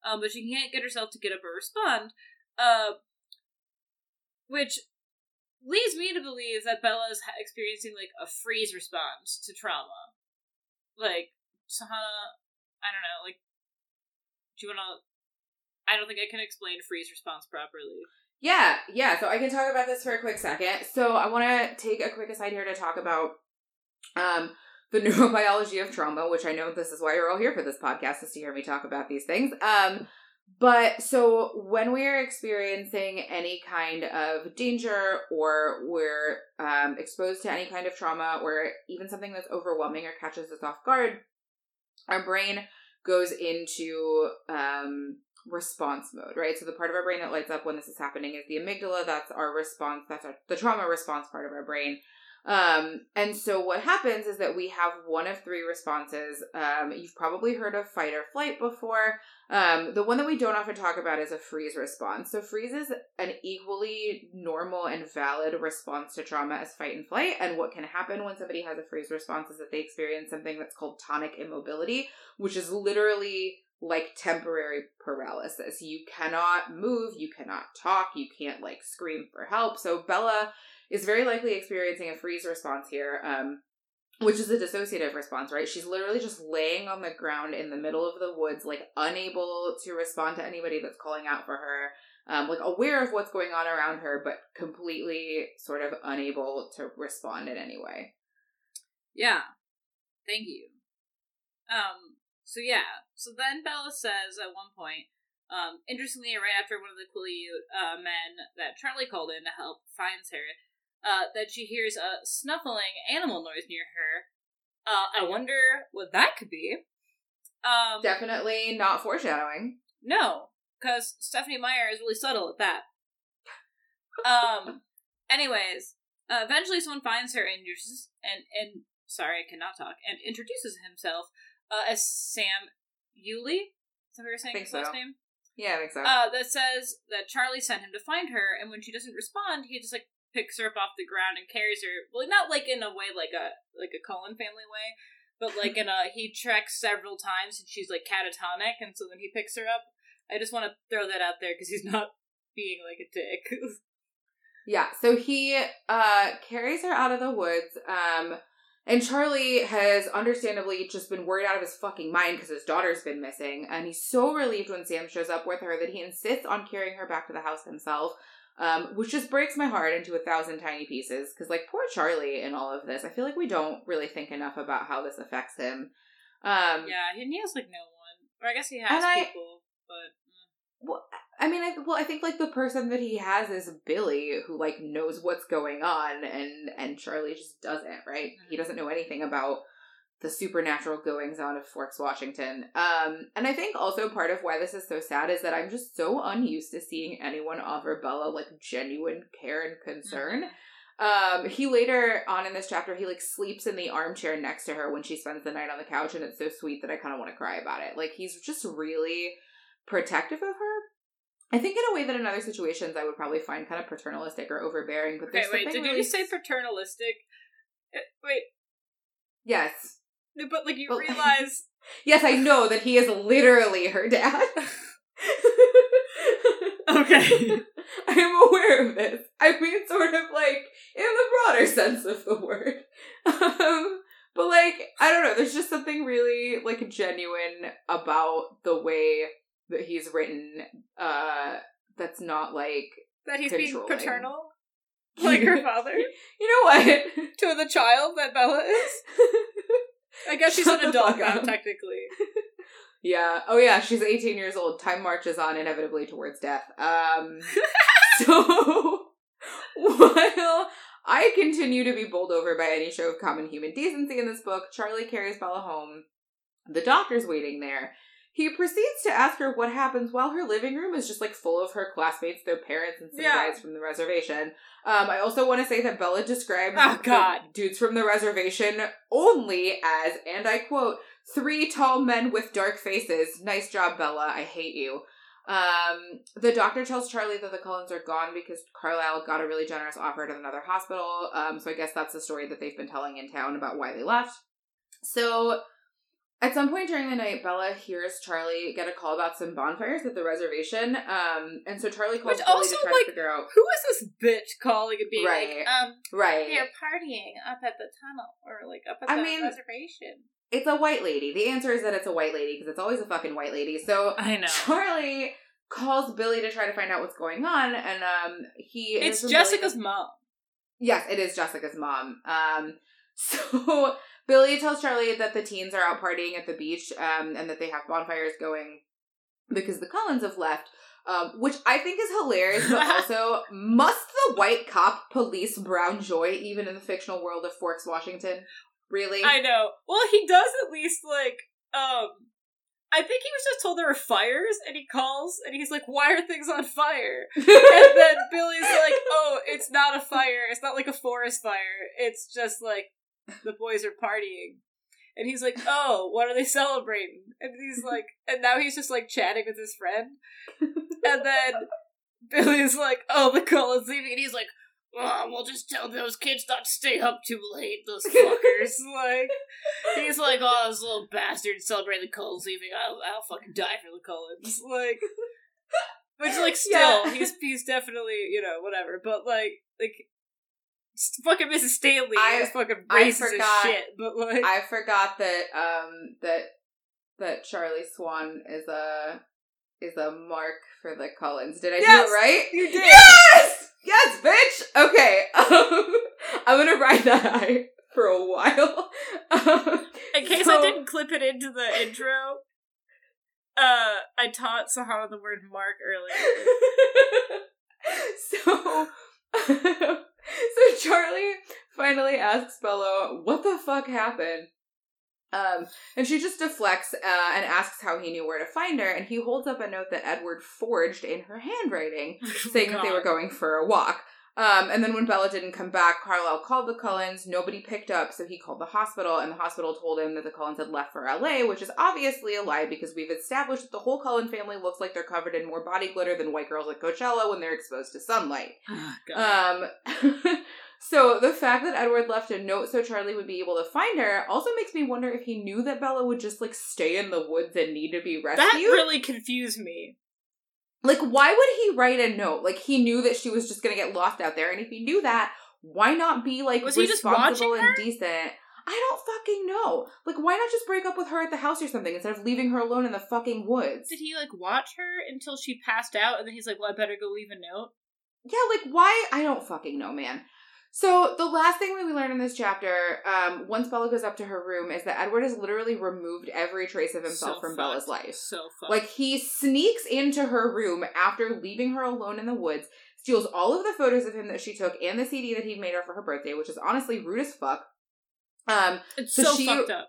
um, but she can't get herself to get up or respond, uh, which leads me to believe that Bella is experiencing like a freeze response to trauma. Like, Sahana, I don't know, like, do you want to? I don't think I can explain freeze response properly. Yeah, yeah. So I can talk about this for a quick second. So I want to take a quick aside here to talk about um, the (laughs) neurobiology of trauma, which I know this is why you're all here for this podcast is to hear me talk about these things. Um, but so when we are experiencing any kind of danger or we're um, exposed to any kind of trauma or even something that's overwhelming or catches us off guard, our brain goes into um, response mode, right? So the part of our brain that lights up when this is happening is the amygdala. That's our response. That's our, the trauma response part of our brain. Um, and so what happens is that we have one of three responses. Um, you've probably heard of fight or flight before. Um, the one that we don't often talk about is a freeze response. So freeze is an equally normal and valid response to trauma as fight and flight. And what can happen when somebody has a freeze response is that they experience something that's called tonic immobility, which is literally like temporary paralysis. You cannot move, you cannot talk, you can't like scream for help. So Bella is very likely experiencing a freeze response here, um, which is a dissociative response, right? She's literally just laying on the ground in the middle of the woods, like unable to respond to anybody that's calling out for her, um, like aware of what's going on around her, but completely sort of unable to respond in any way. Yeah. Thank you. Um, so yeah. So then Bella says at one point, um, interestingly, right after one of the Quileute uh, men that Charlie called in to help finds her, uh, that she hears a snuffling animal noise near her. Uh, I wonder what that could be. Um, Definitely not foreshadowing. no, because Stephenie Meyer is really subtle at that. Um. Anyways, Uh, eventually, someone finds her and introduces and and sorry, I cannot talk and introduces himself uh, as Sam Uley. Is that what you're saying? His last name. Yeah, I think so. Uh, that says that Charlie sent him to find her, and when she doesn't respond, he just like picks her up off the ground and carries her. Well, not like in a way like a like a Cullen family way, but like in a he treks several times and she's like catatonic, and so then he picks her up. I just want to throw that out there because he's (laughs) not being like a dick. (laughs) Yeah, so he uh carries her out of the woods. Um and Charlie has understandably just been worried out of his fucking mind because his daughter's been missing, and he's so relieved when Sam shows up with her that he insists on carrying her back to the house himself. Um, which just breaks my heart into a thousand tiny pieces. Because, like, poor Charlie in all of this, I feel like we don't really think enough about how this affects him. Um, yeah, and he has like no one, or I guess he has And I- people, but mm. Well, I mean, I, well, I think like the person that he has is Billy, who like knows what's going on, and and Charlie just doesn't. Right? He Mhm. doesn't know anything about the supernatural goings on of Forks, Washington. Um, and I think also part of why this is so sad is that I'm just so unused to seeing anyone offer Bella like genuine care and concern. Um, he later on in this chapter, he like sleeps in the armchair next to her when she spends the night on the couch, and it's so sweet that I kind of want to cry about it. Like he's just really protective of her. I think in a way that in other situations I would probably find kind of paternalistic or overbearing, but okay, wait, did really you just say paternalistic? Uh, Wait, yes, but like you Well- (laughs) realize yes, I know that he is literally her dad. (laughs) (laughs) okay. I am aware of this. I mean, sort of like in the broader sense of the word. Um, but like, I don't know. There's just something really like genuine about the way that he's written. Uh, that's not like that he's being paternal, like her father, you know what. to the child that Bella is. I guess she's an adult now, technically. (laughs) yeah. Oh yeah. She's 18 years old. Time marches on inevitably towards death. Um. (laughs) so (laughs) while I continue to be bowled over by any show of common human decency in this book, Charlie carries Bella home. The doctor's waiting there. He proceeds to ask her what happens while her living room is just like full of her classmates, their parents, and some Yeah. guys from the reservation. Um, I also want to say that Bella describes Oh, God. dudes from the reservation only as, and I quote, three tall men with dark faces. Nice job, Bella. I hate you. Um, the doctor tells Charlie that the Cullens are gone because Carlisle got a really generous offer at another hospital. Um, so I guess that's the story that they've been telling in town about why they left. So at some point during the night, Bella hears Charlie get a call about some bonfires at the reservation. Um, and so Charlie calls Which Billy also, to try like, to figure out. Who is this bitch calling and being Right. like, um, Right. they're partying up at the tunnel or like up at I the mean- reservation? It's a white lady. The answer is that it's a white lady because it's always a fucking white lady. So I know. Charlie calls Billy to try to find out what's going on, and um, he it's from Billy Jessica's mom. Yes, it is Jessica's mom. Um, (laughs) so Billy tells Charlie that the teens are out partying at the beach, um, and that they have bonfires going because the Cullens have left. Um, which I think is hilarious, but (laughs) also must the white cop police brown joy even in the fictional world of Forks, Washington? Really? I know. Well, he does at least like um I think he was just told there were fires and he calls and he's like, Why are things on fire? (laughs) And then Billy's like, Oh, it's not a fire, it's not like a forest fire. It's just like the boys are partying. And he's like, Oh, what are they celebrating? And he's like and now he's just like chatting with his friend. And then Billy's like, Oh, the Cullen's leaving and he's like Oh, we'll just tell those kids not to stay up too late, those fuckers. (laughs) like, he's like, oh, those little bastards celebrating the Cullens leaving. I'll, I'll fucking die for the Cullens. Like, which, like, (laughs) still, Yeah. he's he's definitely, you know, whatever. But, like, like, fucking Mrs. Stanley I- is fucking I racist as forgot- shit. But, like, I forgot that um that that Charlie Swan is a is a mark for the Cullens. Did I Yes, do it right? you did. Yes! Yes, bitch! Okay. Um, (laughs) I'm gonna ride that high for a while. Um, (laughs) In case so- I didn't clip it into the intro, uh, I taught Sahana the word mark earlier. (laughs) so (laughs) so Charlie finally asks Bella, what the fuck happened. Um, and she just deflects uh, and asks how he knew where to find her, and he holds up a note that Edward forged in her handwriting, (laughs) saying that they were going for a walk. Um, and then when Bella didn't come back, Carlisle called the Cullens. Nobody picked up, so he called the hospital, and the hospital told him that the Cullens had left for LA, which is obviously a lie because we've established that the whole Cullen family looks like they're covered in more body glitter than white girls at Coachella when they're exposed to sunlight. (sighs) God. Um, (laughs) so the fact that Edward left a note so Charlie would be able to find her also makes me wonder if he knew that Bella would just like stay in the woods and need to be rescued. that really confused me. Like, why would he write a note? Like, he knew that she was just gonna get lost out there, and if he knew that, why not be like Was he just responsible and decent? I don't fucking know. Like, why not just break up with her at the house or something instead of leaving her alone in the fucking woods? Did he like watch her until she passed out, and then he's like, "Well, I better go leave a note." Yeah, like why? I don't fucking know, man. So the last thing that we learn in this chapter, um, once Bella goes up to her room, is that Edward has literally removed every trace of himself So from fucked. Bella's life. So fucked. Like he sneaks into her room after leaving her alone in the woods, steals all of the photos of him that she took and the CD that he'd made her for her birthday, which is honestly rude as fuck. Um, it's so so, she- fucked up.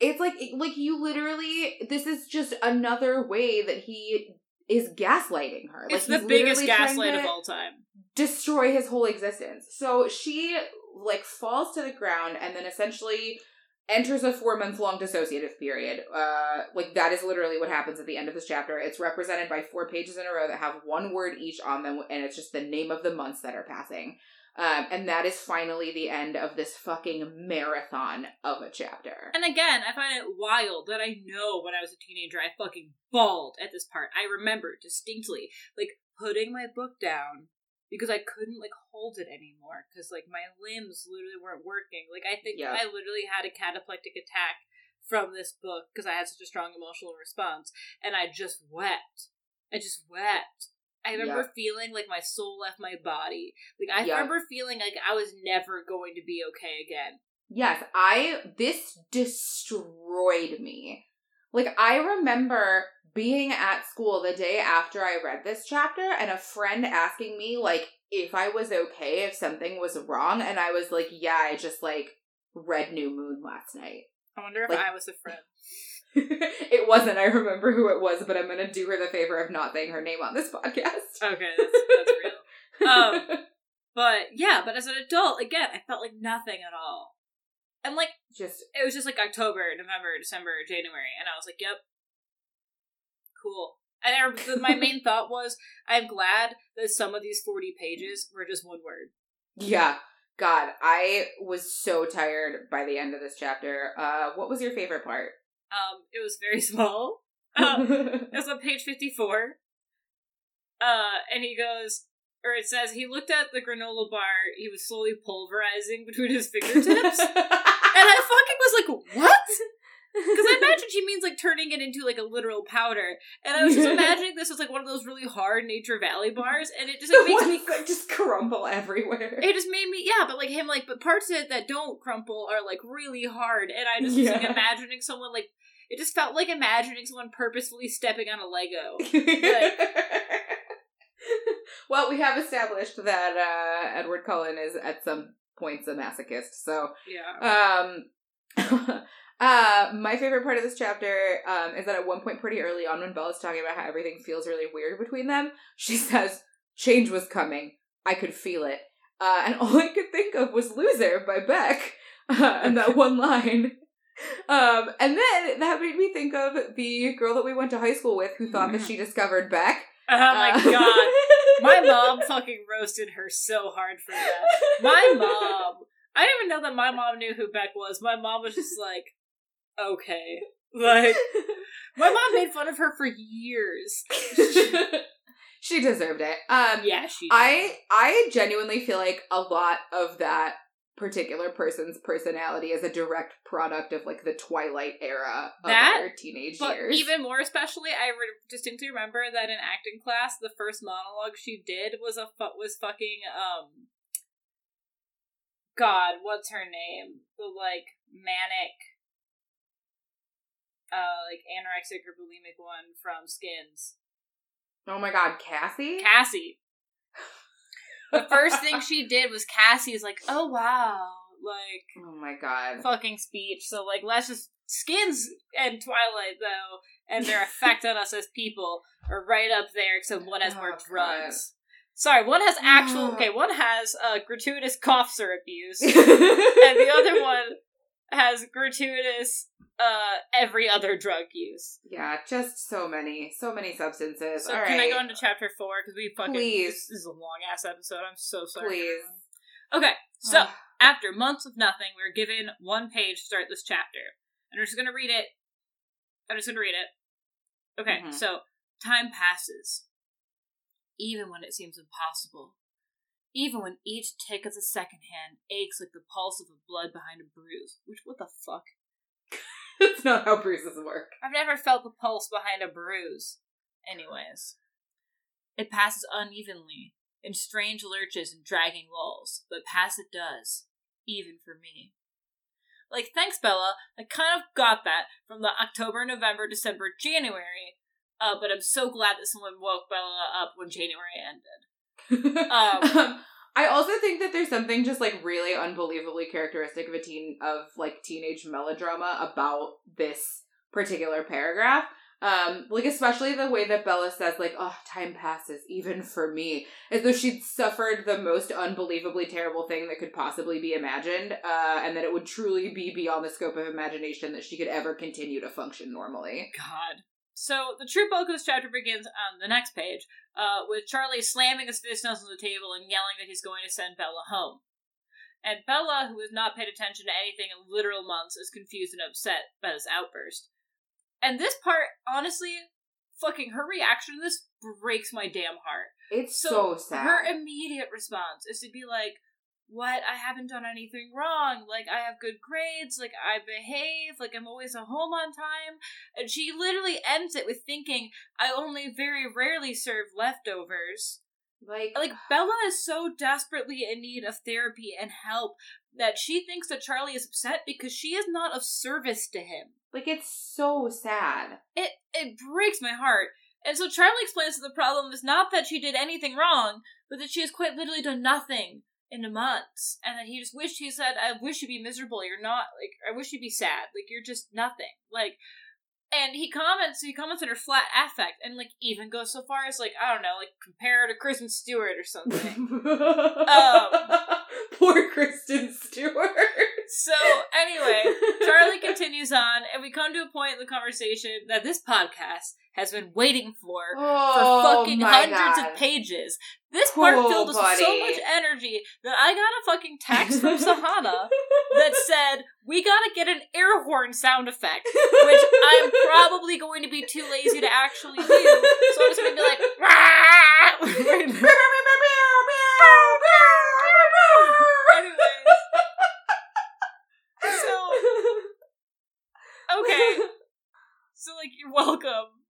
it's like like you literally this is just another way that he is gaslighting her. Like It's the biggest gaslight to- of all time. Destroy his whole existence. So she like falls to the ground and then essentially enters a four month long dissociative period. Uh like that is literally what happens at the end of this chapter. It's represented by four pages in a row that have one word each on them and it's just the name of the months that are passing. Um, and that is finally the end of this fucking marathon of a chapter. And again, I find it wild that I know when I was a teenager, I fucking bawled at this part. I remember distinctly, like, putting my book down because I couldn't, like, hold it anymore because, like, my limbs literally weren't working. Like, I think Yeah. I literally had a cataplectic attack from this book because I had such a strong emotional response. And I just wept. I just wept. I remember feeling like my soul left my body. Like, I Yeah. remember feeling like I was never going to be okay again. Yes, I this destroyed me. Like I remember being at school the day after I read this chapter and a friend asking me like if I was okay if something was wrong and I was like, "Yeah, I just like read New Moon last night." I wonder if Like- I was a friend. (laughs) (laughs) it wasn't. I remember who it was, but I'm going to do her the favor of not saying her name on this podcast. Okay, that's, that's real. Um, (laughs) But yeah, but as an adult, again, I felt like nothing at all. And like, just it was just like October, November, December, January, and I was like, yep, cool. And I, my main (laughs) thought was, I'm glad that some of these 40 pages were just one word. yeah. God, I was so tired by the end of this chapter. Uh what was your favorite part? Um, it was very (laughs) small. Um, (laughs) it was on page 54. Uh, and he goes, or it says, he looked at the granola bar he was slowly pulverizing between his fingertips. and I fucking was like, what? Because I imagine (laughs) she means like turning it into like a literal powder. And I was just (laughs) imagining this was like one of those really hard Nature Valley bars, and it just like, makes me. just crumble everywhere. It just made me, yeah, but like him, like, but parts of it that don't crumple are like really hard, and I just was like imagining someone like, it just felt like imagining someone purposefully stepping on a Lego. (laughs) well, we have established that uh, Edward Cullen is at some points a masochist. So, Yeah. um, (laughs) uh, my favorite part of this chapter um, is that at one point, pretty early on, when Bella's talking about how everything feels really weird between them, she (laughs) says, "Change was coming. I could feel it." Uh, and (laughs) all I could think of was "Loser" by Beck, uh, and that one line. Um, and then that made me think of the girl that we went to high school with who thought that she discovered Beck. Oh my Uh, god. My mom fucking roasted her so hard for that. My mom. I didn't even know that my mom knew who Beck was. My mom was just like, okay. Like, (laughs) my mom made fun of her for years. (laughs) she deserved it. Um, Yeah, she. I I genuinely feel like a lot of that particular person's personality is a direct product of like the Twilight era of That, their teenage But years. even more especially, I re- distinctly remember that in acting class, the first monologue she did was a fu- was fucking um. God, what's her name? The like manic, uh, like anorexic or bulimic one from Skins, oh my god, Cassie. Cassie. The first thing (laughs) she did was Cassie's like, oh wow, like oh my god. fucking speech. So like, let's just Skins and Twilight though, and their effect (laughs) on us as people are right up there. Except one has more Oh, drugs. Sorry, one has actual. Okay, one has uh, gratuitous cough syrup use, (laughs) and the other one has gratuitous uh, every other drug use. Yeah, just so many, so many substances. So All can I go into chapter four because we fucking Please. This, this is a long ass episode. I'm so sorry. Please. Okay, (sighs) so after months of nothing, we are given one page to start this chapter, and we're just gonna read it. I'm just gonna read it. Okay, Mhm. so time passes, even when it seems impossible. Even when each tick of the second hand aches like the pulse of a blood behind a bruise. Which, what the fuck? (laughs) That's not how bruises work. I've never felt the pulse behind a bruise. Anyways. It passes unevenly, in strange lurches and dragging lulls, but pass it does, even for me. Like, thanks, Bella. I kind of got that from the October, November, December, January, uh, but I'm so glad that someone woke Bella up when January ended. (laughs) um, I also think that there's something just like really unbelievably characteristic of a teen of like teenage melodrama about this particular paragraph. Um, like especially the way that Bella says, like, oh, time passes, even for me. As though she'd suffered the most unbelievably terrible thing that could possibly be imagined, uh, and that it would truly be beyond the scope of imagination that she could ever continue to function normally. God. So the true bulk of this chapter begins on the next page, uh, with Charlie slamming his fist on the table and yelling that he's going to send Bella home. And Bella, who has not paid attention to anything in literal months, is confused and upset by this outburst. And this part, honestly, fucking her reaction to this breaks my damn heart. It's so, sad. Her immediate response is to be like, What? I haven't done anything wrong. Like, I have good grades. Like, I behave. Like, I'm always at home on time. And she literally ends it with thinking, I only very rarely serve leftovers. like, Like, Bella is so desperately in need of therapy and help that she thinks that Charlie is upset because she is not of service to him. like it's so sad. It it breaks my heart. And so Charlie explains that the problem is not that she did anything wrong, but that she has quite literally done nothing in months, and then he just wished he said, "I wish you'd be miserable. You're not like I wish you'd be sad. Like you're just nothing." Like, and he comments he comments on her flat affect, and like even goes so far as like I don't know, like compare her to Kristen Stewart or something. (laughs) Um, Poor Kristen Stewart. so anyway, Charlie continues on, and we come to a point in the conversation that this podcast has been waiting for oh, for fucking hundreds God. of pages. This part Cool, filled us with so much energy that I got a fucking text from (laughs) Sahana that said, We gotta get an air horn sound effect, (laughs) which I'm probably going to be too lazy to actually do. So I'm just gonna be like, (laughs) Anyways. So, okay. So, like, you're welcome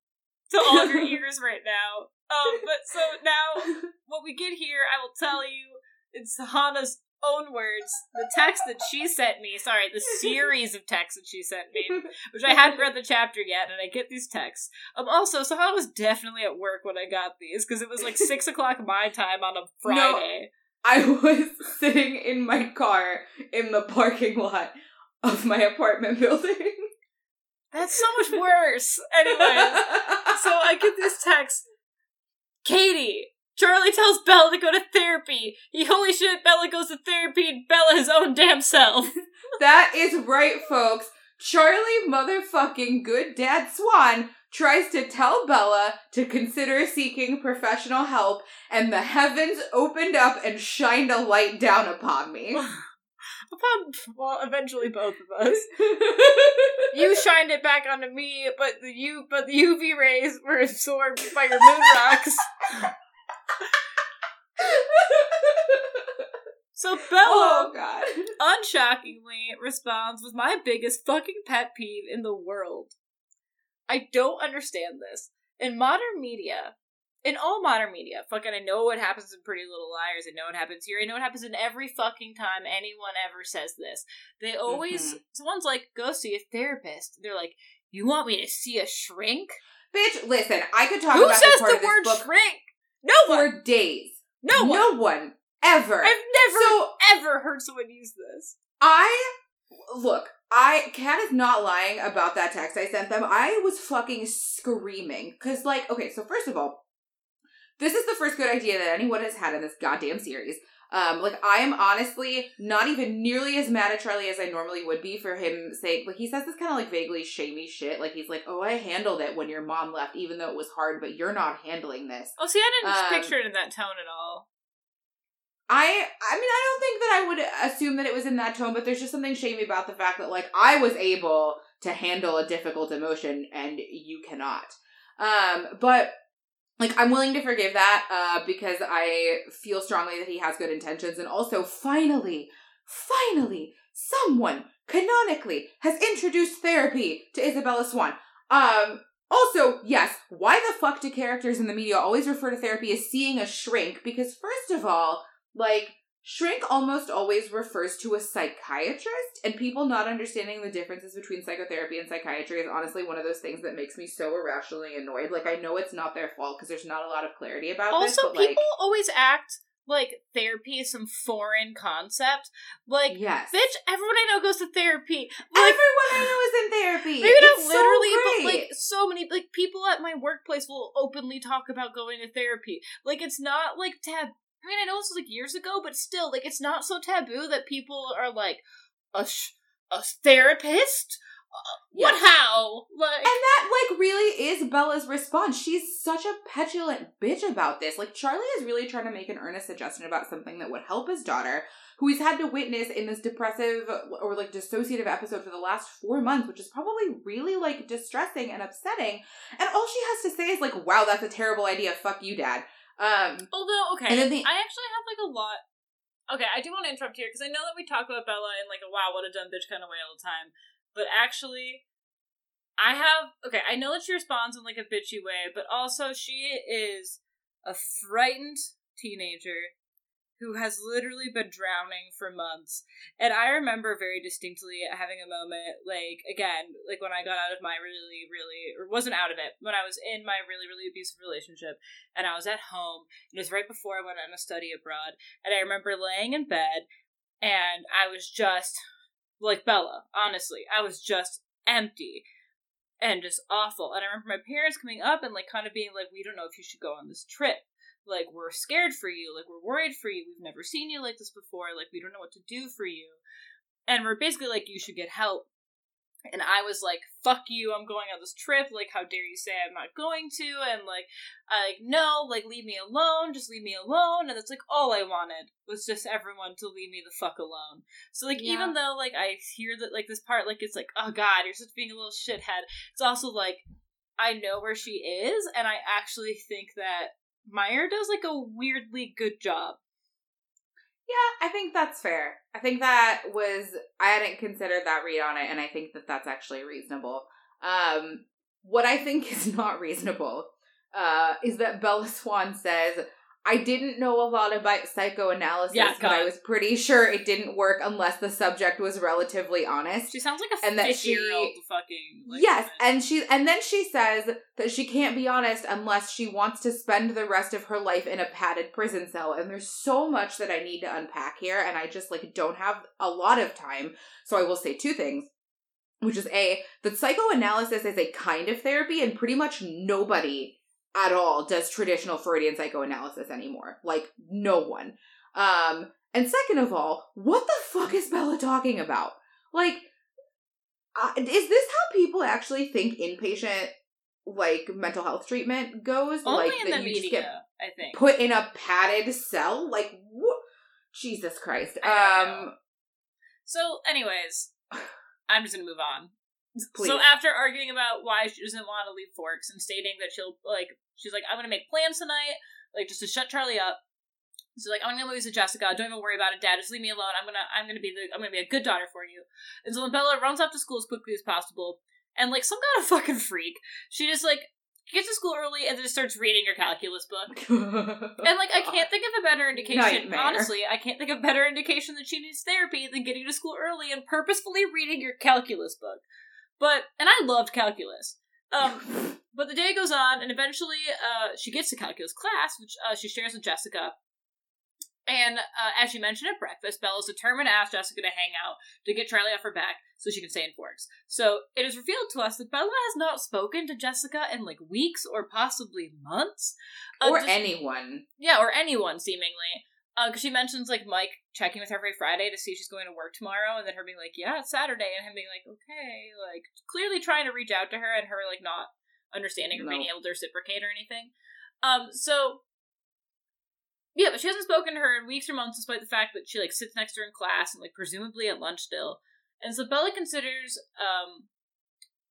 to all of your (laughs) ears right now. Um, but so now, what we get here, I will tell you in Sahana's own words, the text that she sent me, sorry, the series of texts that she sent me, which I hadn't read the chapter yet, and I get these texts. Um, also, Sahana was definitely at work when I got these, because it was like 6 o'clock my time on a (laughs) Friday. I was (laughs) sitting in my car in the parking lot of my apartment building. That's so much worse. Anyways, so I get this text. Katie, Charlie tells Bella to go to therapy. He holy shit, Bella goes to therapy and Bella his own damn self. (laughs) that is right, folks. Charlie motherfucking good dad Swan tries to tell Bella to consider seeking professional help, and the heavens opened up and shined a light down upon me. (laughs) Upon, well, eventually both of us. (laughs) You shined it back onto me, but the U, but the UV rays were absorbed by your moon rocks. So Bella, oh god. unshockingly, responds with my biggest fucking pet peeve in the world. I don't understand this. In modern media, in all modern media, fucking I know what happens in Pretty Little Liars, I know what happens here, I know what happens in every fucking time anyone ever says this. They always, Mhm. someone's like, go see a therapist. They're like, you want me to see a shrink? Bitch, listen, I could talk Who about says the word shrink? No one! for days. No one! No one. Ever. I've never, So- ever heard someone use this. I look, I Kat is not lying about that text I sent them. I was fucking screaming. Cause like, okay, so first of all, this is the first good idea that anyone has had in this goddamn series. Um, like I am honestly not even nearly as mad at Charlie as I normally would be for him saying like he says this kind of like vaguely shamey shit. Like he's like, "Oh, I handled it when your mom left, even though it was hard, but you're not handling this." Oh, see, I didn't Um, picture it in that tone at all. I I mean I don't think that I would assume that it was in that tone, but there's just something shamey about the fact that like I was able to handle a difficult emotion and you cannot. Um, but like I'm willing to forgive that uh because I feel strongly that he has good intentions and also finally finally someone canonically has introduced therapy to Isabella Swan. Um also, yes, why the fuck do characters in the media always refer to therapy as seeing a shrink? Because first of all, like shrink almost always refers to a psychiatrist and people not understanding the differences between psychotherapy and psychiatry is honestly one of those things that makes me so irrationally annoyed like i know it's not their fault because there's not a lot of clarity about this Also, people like always act like therapy is some foreign concept. Like, yes bitch, everyone I know goes to therapy. Like, everyone i know is in therapy maybe not It's so literally, but like so many like people at my workplace will openly talk about going to therapy. Like, it's not like tab. I mean, I know this was like years ago, but still, like, it's not so taboo that people are like a sh- a therapist. Uh, What? Yes. How? Like, And that, like, really is Bella's response. She's such a petulant bitch about this. Like, Charlie is really trying to make an earnest suggestion about something that would help his daughter, who he's had to witness in this depressive or, like, dissociative episode for the last four months, which is probably really, like, distressing and upsetting. And all she has to say is, like, wow, that's a terrible idea. Fuck you, dad. Um, Although, okay, the- I actually have like a lot. Okay, I do want to interrupt here because I know that we talk about Bella in like a wow, what a dumb bitch kind of way all the time. But actually, I have okay. I know that she responds in like a bitchy way, but also she is a frightened teenager who has literally been drowning for months. And I remember very distinctly having a moment, like, again, like when I got out of my really, really, or wasn't out of it, when I was in my really, really abusive relationship, and I was at home. It was right before I went on a study abroad. And I remember laying in bed, and I was just like Bella, honestly. I was just empty and just awful. And I remember my parents coming up and like kind of being like, We don't know if you should go on this trip like we're scared for you like we're worried for you we've never seen you like this before like we don't know what to do for you. And we're basically like you should get help. And i was like fuck you i'm going on this trip like how dare you say i'm not going to? And like i like no like leave me alone just leave me alone. And that's like all i wanted was just everyone to leave me the fuck alone. So like Yeah. even though like i hear that like this part like it's like oh god you're just being a little shithead. It's also like i know where she is and i actually think that Meyer does like a weirdly good job. Yeah, I think that's fair. I think that was I hadn't considered that read on it, and I think that that's actually reasonable. Um, what I think (laughs) is not reasonable uh, is that Bella Swan says, "I didn't know a lot about psychoanalysis, Yeah, but I was pretty sure it didn't work unless the subject was relatively honest." She sounds like a And that she- fucking. Like, yes, woman. and she and then she says that she can't be honest unless she wants to spend the rest of her life in a padded prison cell. And there's so much that I need to unpack here, and I just like don't have a lot of time. So I will say two things. Which is A, that psychoanalysis is a kind of therapy, and pretty much nobody at all does traditional Freudian psychoanalysis anymore. Like, no one. Um, and second of all, what the fuck is Bella talking about? Like, uh, is this how people actually think inpatient like mental health treatment goes? only like in the you media, get I think. put in a padded cell? Like what? Jesus Christ. I don't know. Um, So, anyways, (sighs) I'm just gonna move on. Please. So after arguing about why she doesn't want to leave Forks and stating that she'll like, she's like, I'm gonna make plans tonight, like just to shut Charlie up. She's like, I'm gonna movies with Jessica. Don't even worry about it, Dad. Just leave me alone. I'm gonna, I'm gonna be the, I'm gonna be a good daughter for you. And so then Bella runs off to school as quickly as possible, and like some kind of (laughs) fucking freak, she just like gets to school early and then just starts reading her calculus book. (laughs) And like, I can't think of a better indication. Nightmare. Honestly, I can't think of a better indication that she needs therapy than getting to school early and purposefully reading your calculus book. But and I loved calculus. Um, (laughs) but the day goes on, and eventually, uh, she gets to calculus class, which uh, she shares with Jessica. And uh, as she mentioned at breakfast, Bella's determined to ask Jessica to hang out to get Charlie off her back so she can stay in Forks. So it is revealed to us that Bella has not spoken to Jessica in like weeks or possibly months. Uh, or just- anyone. yeah, or anyone seemingly. Because she mentions like Mike checking with her every Friday to see if she's going to work tomorrow, and then her being like, "Yeah, it's Saturday," and him being like, "Okay," like clearly trying to reach out to her, and her like not understanding or being able to reciprocate or anything. Um, so yeah, but she hasn't spoken to her in weeks or months, despite the fact that she like sits next to her in class and like presumably at lunch still. And so Bella considers, um,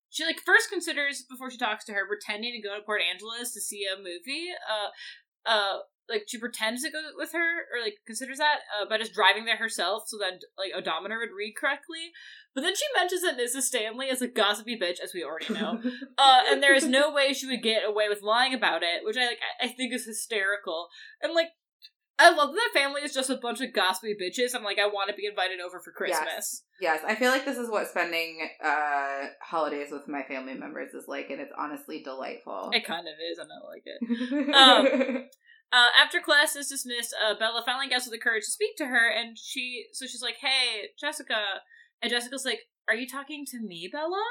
she like first considers before she talks to her pretending to go to Port Angeles to see a movie. Uh, uh, like she pretends to go with her or like considers that uh, by just driving there herself, so that like Odometer would read correctly. But then she mentions that Mrs. Stanley is a gossipy bitch, as we already know. (laughs) Uh, and there is no way she would get away with lying about it, which I like. I think is hysterical. And like, I love that family is just a bunch of gossipy bitches. I'm like, I want to be invited over for Christmas. yes, I feel like this is what spending uh holidays with my family members is like, and it's honestly delightful. It kind of is, and I like it. (laughs) Um, Uh, after class is dismissed, uh, Bella finally gets the courage to speak to her, and she so she's like, "Hey, Jessica," and Jessica's like, "Are you talking to me, Bella?"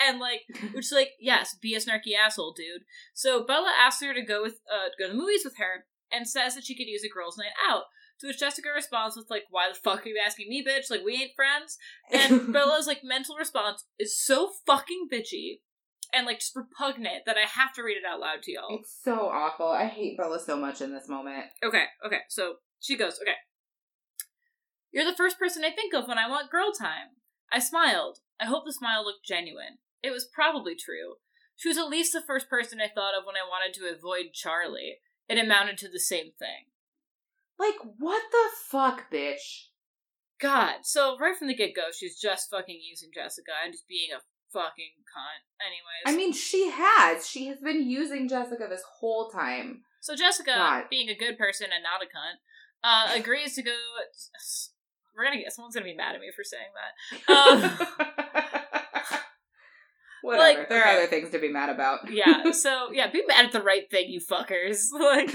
And like, (laughs) which is like, yes, be a snarky asshole, dude. So Bella asks her to go with uh go to the movies with her, and says that she could use a girls' night out. To which Jessica responds with like, "Why the fuck are you asking me, bitch? Like we ain't friends." And (laughs) Bella's like mental response is so fucking bitchy and like just repugnant that I have to read it out loud to y'all. it's so awful. I hate Bella so much in this moment. Okay, okay. So she goes, okay. You're the first person I think of when I want girl time. I smiled. I hope the smile looked genuine. It was probably true. She was at least the first person I thought of when I wanted to avoid Charlie. It amounted to the same thing. Like, what the fuck, bitch? God. So right from the get go, she's just fucking using Jessica and just being a fucking cunt. Anyways. I mean, she has. She has been using Jessica this whole time. So Jessica, God. being a good person and not a cunt, uh, (laughs) agrees to go. We're gonna get someone's gonna be mad at me for saying that. (laughs) Um, (laughs) Whatever. Like, there are okay. other things to be mad about. yeah. So yeah, be mad at the right thing, you fuckers. Like,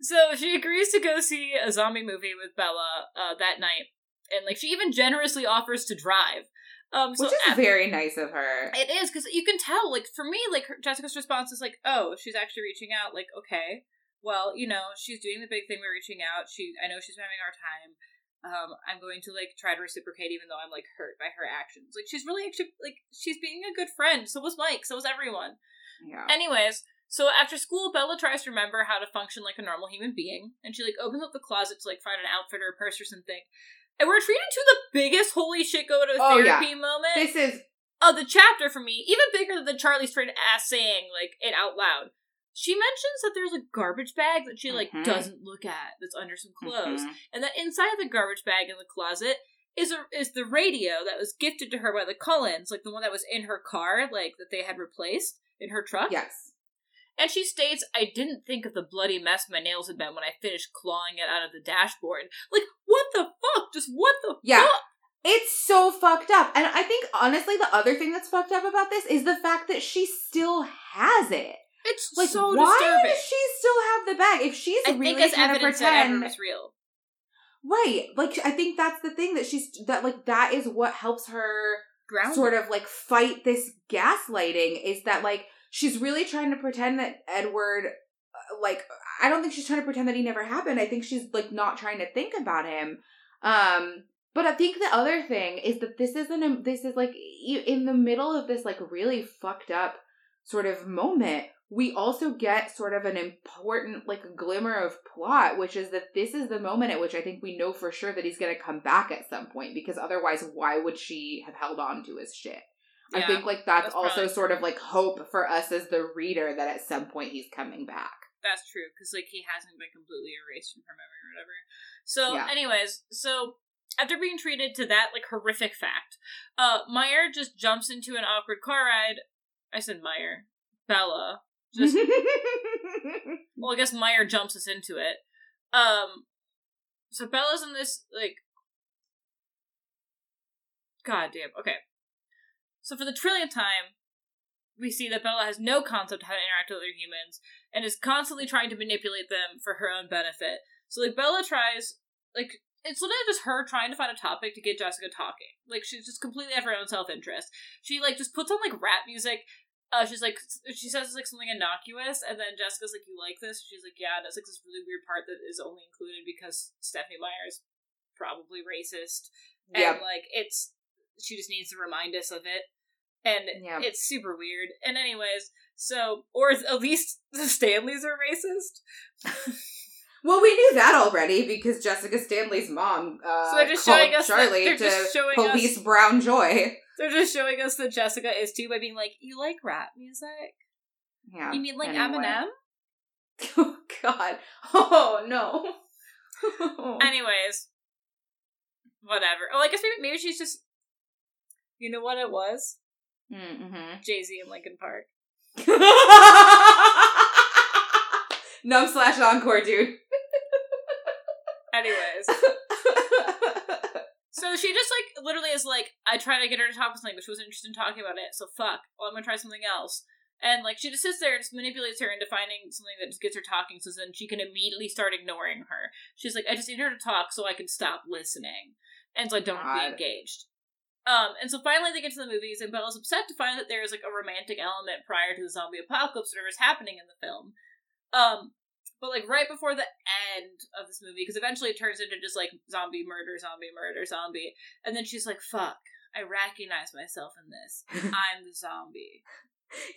so she agrees to go see a zombie movie with Bella uh, that night, and like she even generously offers to drive. Um, so Which is very nice of her. It is because you can tell. Like for me, like her, Jessica's response is like, "Oh, she's actually reaching out." Like, okay, well, you know, she's doing the big thing. We're reaching out. She, I know she's having our time. Um, I'm going to like try to reciprocate, even though I'm like hurt by her actions. Like she's really actually like she's being a good friend. So was Mike. So was everyone. Yeah. Anyways, so after school, Bella tries to remember how to function like a normal human being, and she like opens up the closet to like find an outfit or a purse or something. And we're treated to the biggest holy shit go to Oh, yeah. therapy moment this is of the chapter for me, even bigger than Charlie straight ass saying like it out loud. She mentions that there's a garbage bag that she like Mhm. doesn't look at that's under some clothes, Mhm. and that inside the garbage bag in the closet is a is the radio that was gifted to her by the Cullens, like the one that was in her car, like that they had replaced in her truck. yes. And she states, I didn't think of the bloody mess my nails had been when I finished clawing it out of the dashboard. Like, what the fuck? Just what the Yeah. fuck? It's so fucked up. And I think honestly the other thing that's fucked up about this is the fact that she still has it. It's Like so why disturbing. does she still have the bag? If she's I really think trying to that pretend Edward real. Right. Like I think that's the thing that she's that like that is what helps her Grounded. sort of like fight this gaslighting is that like she's really trying to pretend that Edward uh, like I don't think she's trying to pretend that he never happened. I think she's like not trying to think about him. Um but I think the other thing is that this isn't a, this is like in the middle of this like really fucked up sort of moment we also get sort of an important like glimmer of plot which is that this is the moment at which i think we know for sure that he's going to come back at some point because otherwise why would she have held on to his shit i think like that's, that's also probably sort of like hope for us as the reader that at some point he's coming back That's true, because like he hasn't been completely erased from her memory or whatever. So, Yeah. anyways, so after being treated to that like horrific fact, uh, Meyer just jumps into an awkward car ride. I said Meyer, Bella. Just (laughs) well, I guess Meyer jumps us into it. Um, so Bella's in this like, god damn. Okay, so for the trillionth time, we see that Bella has no concept how to interact with other humans and is constantly trying to manipulate them for her own benefit. So like Bella tries like it's literally just her trying to find a topic to get Jessica talking. Like she's just completely of her own self interest. She like just puts on like rap music. Uh, she's like she says it's like something innocuous, and then Jessica's like, "You like this?" She's like, "Yeah." And it's like this really weird part that is only included because Stephenie Meyer is probably racist, and like it's she just needs to remind us of it, and Yep. it's super weird. And anyways, so or at least (laughs) the Stanleys are racist. (laughs) Well, we knew that already because Jessica Stanley's mom uh, So they're just called showing us that- Charlie they're to just showing police us- Brown Joy. (laughs) They're just showing us that Jessica is too by being like, "You like rap music? Yeah. you mean like anyway. Eminem?" Oh God! Oh no! Anyways, whatever. Oh, I guess maybe, maybe she's just. You know what it was? Mm-hmm. Jay Z and Linkin Park. (laughs) Numb slash encore, dude. Anyways, (laughs) so she just like literally is like, I try to get her to talk about something, but she wasn't interested in talking about it. So fuck. Well, I'm gonna try something else. And like she just sits there and just manipulates her into finding something that just gets her talking, so then she can immediately start ignoring her. She's like, I just need her to talk so I can stop listening, and so I don't be engaged. Um, and so finally they get to the movies, and Bella's upset to find that there is like a romantic element prior to the zombie apocalypse, whatever is happening in the film. Um, but like right before the end of this movie, because eventually it turns into just like zombie murder, zombie murder, zombie, and then she's like, "Fuck, I recognize myself in this. (laughs) I'm the zombie."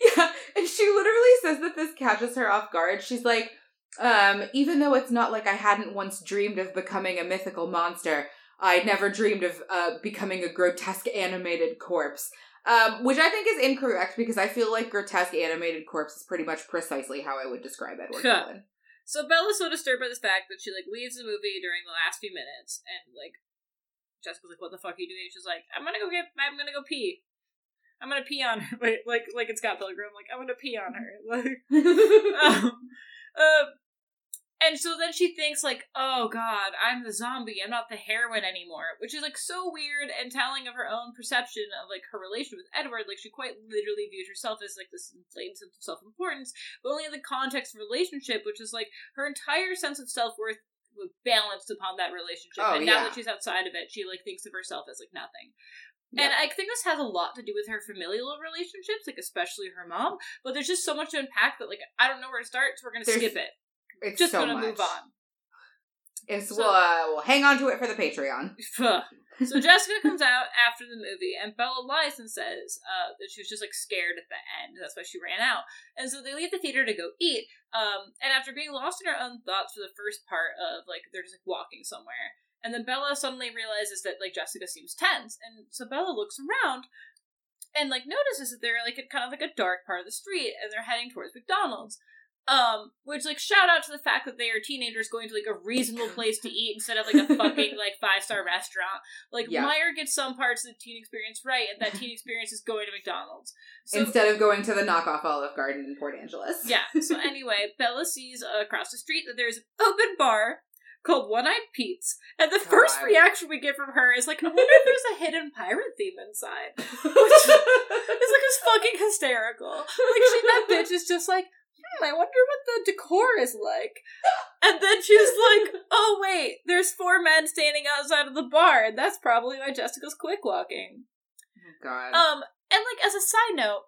yeah, and she literally says that this catches her off guard. She's like, um, even though it's not like I hadn't once dreamed of becoming a mythical monster, I never dreamed of uh, becoming a grotesque animated corpse. Um, which I think is incorrect because I feel like grotesque animated corpse is pretty much precisely how I would describe Edward. Cullen. So Bella's so disturbed by this fact that she like leaves the movie during the last few minutes, and like Jessica's like, "What the fuck are you doing?" She's like, "I'm gonna go get. I'm gonna go pee. I'm gonna pee on her." Wait, (laughs) like like it's Scott Pilgrim. Like I'm gonna pee on her. (laughs) Like (laughs) um, uh, and so then she thinks like, "Oh God, I'm the zombie. I'm not the heroine anymore," which is like so weird and telling of her own perception of like her relationship with Edward. Like she quite literally viewed herself as like this inflated sense of self importance, but only in the context of relationship, which is like her entire sense of self worth was balanced upon that relationship. Oh, and now yeah. that she's outside of it, she like thinks of herself as like nothing. Yep. And I think this has a lot to do with her familial relationships, like especially her mom. But there's just so much to unpack that like I don't know where to start, so we're gonna There's skip it. It's Just so gonna much. move on. It's So- we'll, we'll hang on to it for the Patreon. (laughs) So Jessica comes out after the movie, and Bella lies and says uh, that she was just like scared at the end. That's why she ran out. And so they leave the theater to go eat. Um, and after being lost in her own thoughts for the first part of like they're just like walking somewhere, and then Bella suddenly realizes that like Jessica seems tense, and so Bella looks around and like notices that they're like in kind of like a dark part of the street, and they're heading towards McDonald's. Um, which like shout out to the fact that they are teenagers going to like a reasonable place to eat instead of like a fucking like five star restaurant. Like Yeah. Meyer gets some parts of the teen experience right, and that teen experience is going to McDonald's. So Instead of going to the knockoff Olive Garden in Port Angeles. yeah. So (laughs) anyway, Bella sees uh, across the street that there's an open bar called One Eyed Pete's, and the first reaction we get from her is like, "I wonder if there's a hidden pirate theme inside." It's (laughs) like it's fucking hysterical. Like she, that bitch is just like, hmm, I wonder what the decor is like. (laughs) And then she's like, oh wait, there's four men standing outside of the bar, and that's probably why Jessica's quick walking. God. Um, and like as a side note,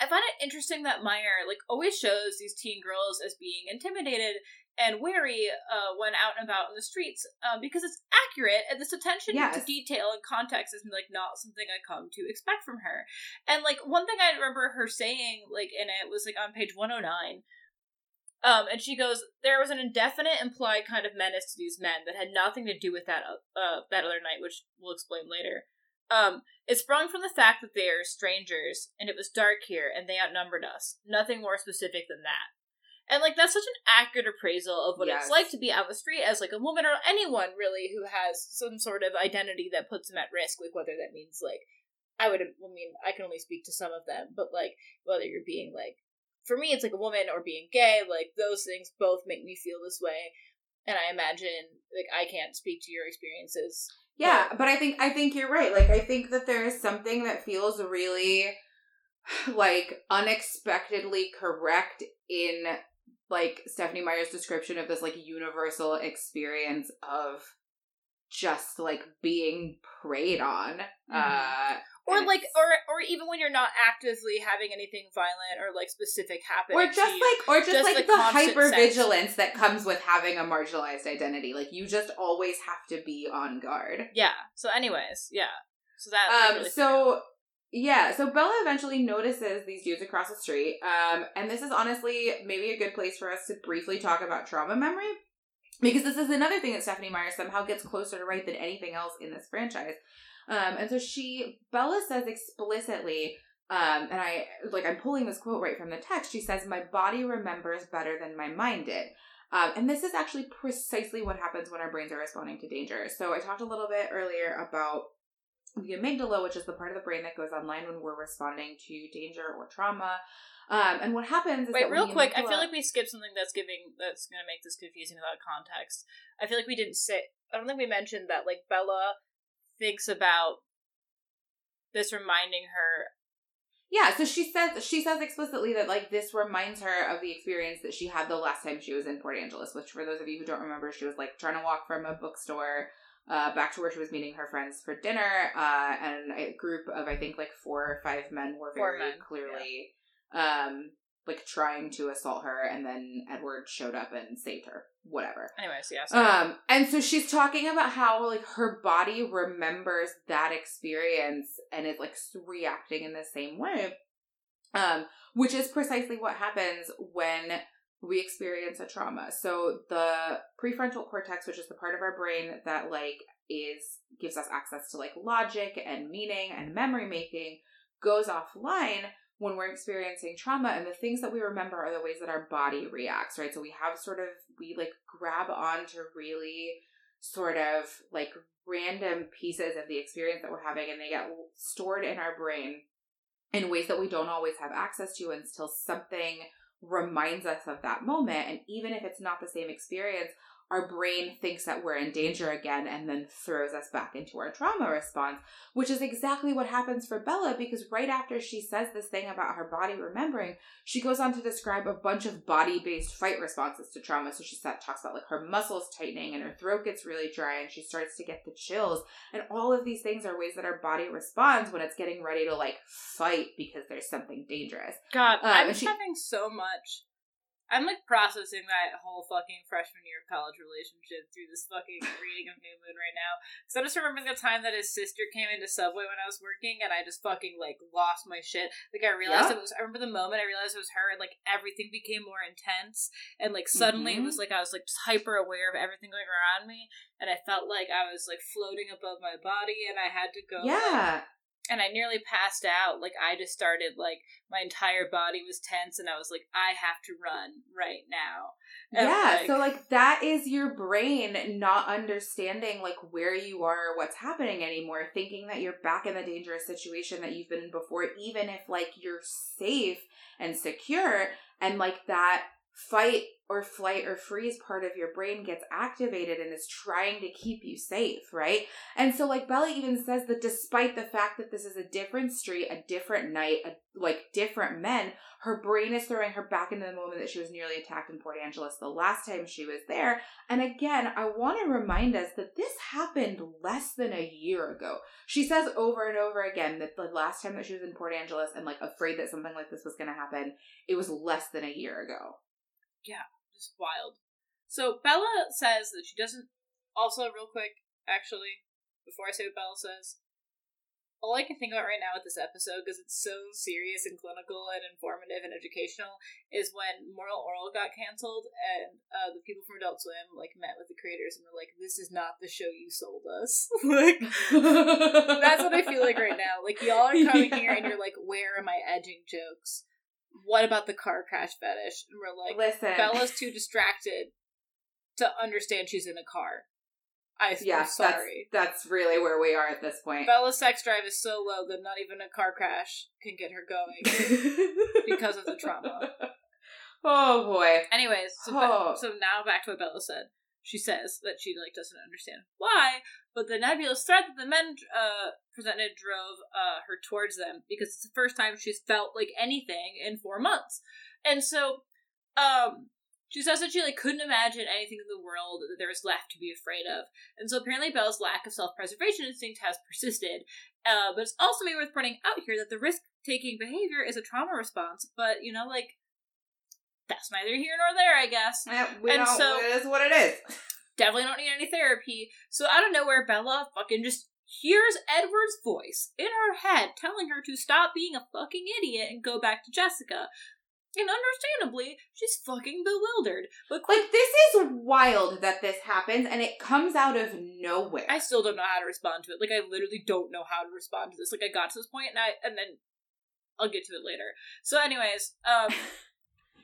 I find it interesting that Meyer like always shows these teen girls as being intimidated and wary uh, when out and about in the streets um, because it's accurate and this attention to detail and context is like not something I come to expect from her. And like one thing I remember her saying like in it was like on page one hundred nine. Um, and she goes, there was an indefinite implied kind of menace to these men that had nothing to do with that uh, that other night, which we'll explain later. Um, it sprung from the fact that they are strangers, and it was dark here, and they outnumbered us. Nothing more specific than that. And like that's such an accurate appraisal of what Yes. it's like to be out the street as like a woman or anyone really who has some sort of identity that puts them at risk. Like whether that means like I would, I mean, I can only speak to some of them, but like whether you're being like, for me, it's like a woman or being gay. Like those things both make me feel this way, and I imagine like I can't speak to your experiences. Yeah, but I think I think you're right. Like I think that there is something that feels really (sighs) like unexpectedly correct in like Stephenie Meyer's description of this like universal experience of just like being preyed on. Uh or like or or even when you're not actively having anything violent or like specific happening or just like or just, just like the the, hyper vigilance that comes with having a marginalized identity. Like you just always have to be on guard. yeah so anyways yeah so that that Um really so yeah, so Bella eventually notices these dudes across the street. Um and this is honestly maybe a good place for us to briefly talk about trauma memory. Because this is another thing that Stephenie Meyer somehow gets closer to right than anything else in this franchise. Um, and so she, Bella says explicitly, um, and I, like, I'm pulling this quote right from the text. She says, My body remembers better than my mind did. Um, and this is actually precisely what happens when our brains are responding to danger. So I talked a little bit earlier about the amygdala, which is the part of the brain that goes online when we're responding to danger or trauma. Um, and what happens is Wait, that real quick. I feel like we skipped something that's giving that's going to make this confusing without context. I feel like we didn't say. I don't think we mentioned that. Like Bella thinks about this reminding her. Yeah, so she says she says explicitly that like this reminds her of the experience that she had the last time she was in Port Angeles, which for those of you who don't remember, she was like trying to walk from a bookstore uh, back to where she was meeting her friends for dinner, uh, and a group of I think like four or five men were Four very men, clearly um like trying to assault her, and then Edward showed up and saved her. Whatever. Anyways, yeah. Um, and so she's talking about how like her body remembers that experience and is like reacting in the same way. Um, which is precisely what happens when we experience a trauma. So the prefrontal cortex, which is the part of our brain that like is gives us access to like logic and meaning and memory making, goes offline when we're experiencing trauma and the things that we remember are the ways that our body reacts right so we have sort of we like grab on to really sort of like random pieces of the experience that we're having and they get stored in our brain in ways that we don't always have access to until something reminds us of that moment and even if it's not the same experience our brain thinks that we're in danger again and then throws us back into our trauma response which is exactly what happens for Bella because right after she says this thing about her body remembering, she goes on to describe a bunch of body based fight responses to trauma. So she talks about like her muscles tightening and her throat gets really dry and she starts to get the chills. And all of these things are ways that our body responds when it's getting ready to like fight because there's something dangerous. God, uh, I'm she- having so much. I'm like processing that whole fucking freshman year of college relationship through this fucking (laughs) reading of New Moon right now. Because I'm just remembering the time that his sister came into Subway when I was working, and I just fucking like lost my shit. Like I realized Yeah. it was. I remember the moment I realized it was her, and like everything became more intense, and like suddenly Mhm. it was like I was like just hyper aware of everything going around me, and I felt like I was like floating above my body, and I had to go. like, yeah. And I nearly passed out. Like I just started like my entire body was tense, and I was like, I have to run right now. And, yeah, like- so like that is your brain not understanding like where you are or what's happening anymore, thinking that you're back in the dangerous situation that you've been in before, even if like you're safe and secure, and like that fight or flight or freeze part of your brain gets activated and is trying to keep you safe, right? And so like Bella even says that despite the fact that this is a different street, a different night, a, like different men, her brain is throwing her back into the moment that she was nearly attacked in Port Angeles the last time she was there. And again, I want to remind us that this happened less than a year ago. She says over and over again that the last time that she was in Port Angeles and like afraid that something like this was going to happen, it was less than a year ago. Just wild. So Bella says that she doesn't. Also, real quick, actually, before I say what Bella says, all I can think about right now with this episode, because it's so serious and clinical and informative and educational, is when Moral Orel got canceled and uh, the people from Adult Swim like met with the creators and were like, "This is not the show you sold us." (laughs) like (laughs) that's what I feel like right now. Like y'all are coming here and you're like, "Where are my edging jokes?" What about the car crash fetish? And we're like, Listen, Bella's too distracted to understand she's in a car. I, yeah, I'm sorry. That's, that's really where we are at this point. Bella's sex drive is so low that not even a car crash can get her going. (laughs) because of the trauma. Oh boy. Anyways, so, Be- Oh. so now back to what Bella said. She says that she like doesn't understand why, but the nebulous threat that the men uh, presented drove uh, her towards them because it's the first time she's felt like anything in four months, and so um, She says that she like couldn't imagine anything in the world that there was left to be afraid of, and so apparently Belle's lack of self-preservation instinct has persisted. Uh, but it's also maybe worth pointing out here that the risk-taking behavior is a trauma response. But you know, like that's neither here nor there, I guess. We And don't, so- it is what it is. (laughs) Definitely don't need any therapy. So out of nowhere, Bella fucking just hears Edward's voice in her head telling her to stop being a fucking idiot and go back to Jessica. And understandably, she's fucking bewildered. But quick, Like, this is wild that this happens, and it comes out of nowhere. I still don't know how to respond to it. Like I literally don't know how to respond to this. Like I got to this point and I and then I'll get to it later. So anyways, um (laughs)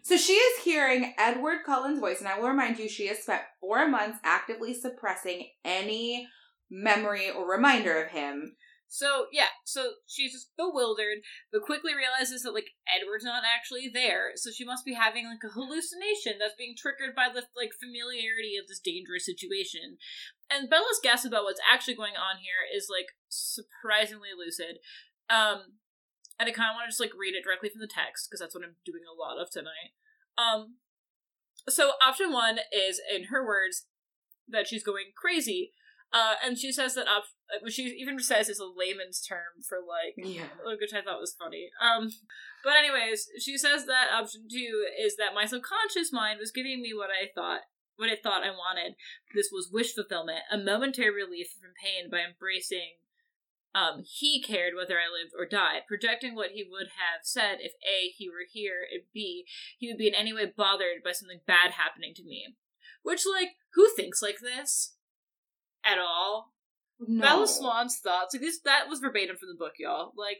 So she is hearing Edward Cullen's voice, and I will remind you, she has spent four months actively suppressing any memory or reminder of him. So yeah, so she's just bewildered, but quickly realizes that like Edward's not actually there, so she must be having like a hallucination that's being triggered by the like familiarity of this dangerous situation. And Bella's guess about what's actually going on here is like surprisingly lucid. Um and I kind of want to just like read it directly from the text because that's what I'm doing a lot of tonight. Um so option 1 is in her words that she's going crazy. Uh, and she says that op- uh, she even says is a layman's term for like Yeah. (laughs) which I thought was funny. Um, but anyways, she says that option two is that my subconscious mind was giving me what I thought, what I thought I wanted. This was wish fulfillment, a momentary relief from pain by embracing. Um, he cared whether I lived or died, projecting what he would have said if A, he were here, and B, he would be in any way bothered by something bad happening to me. Which, like, who thinks like this? At all? No. Bella Swan's thoughts. Like this, that was verbatim from the book, y'all. Like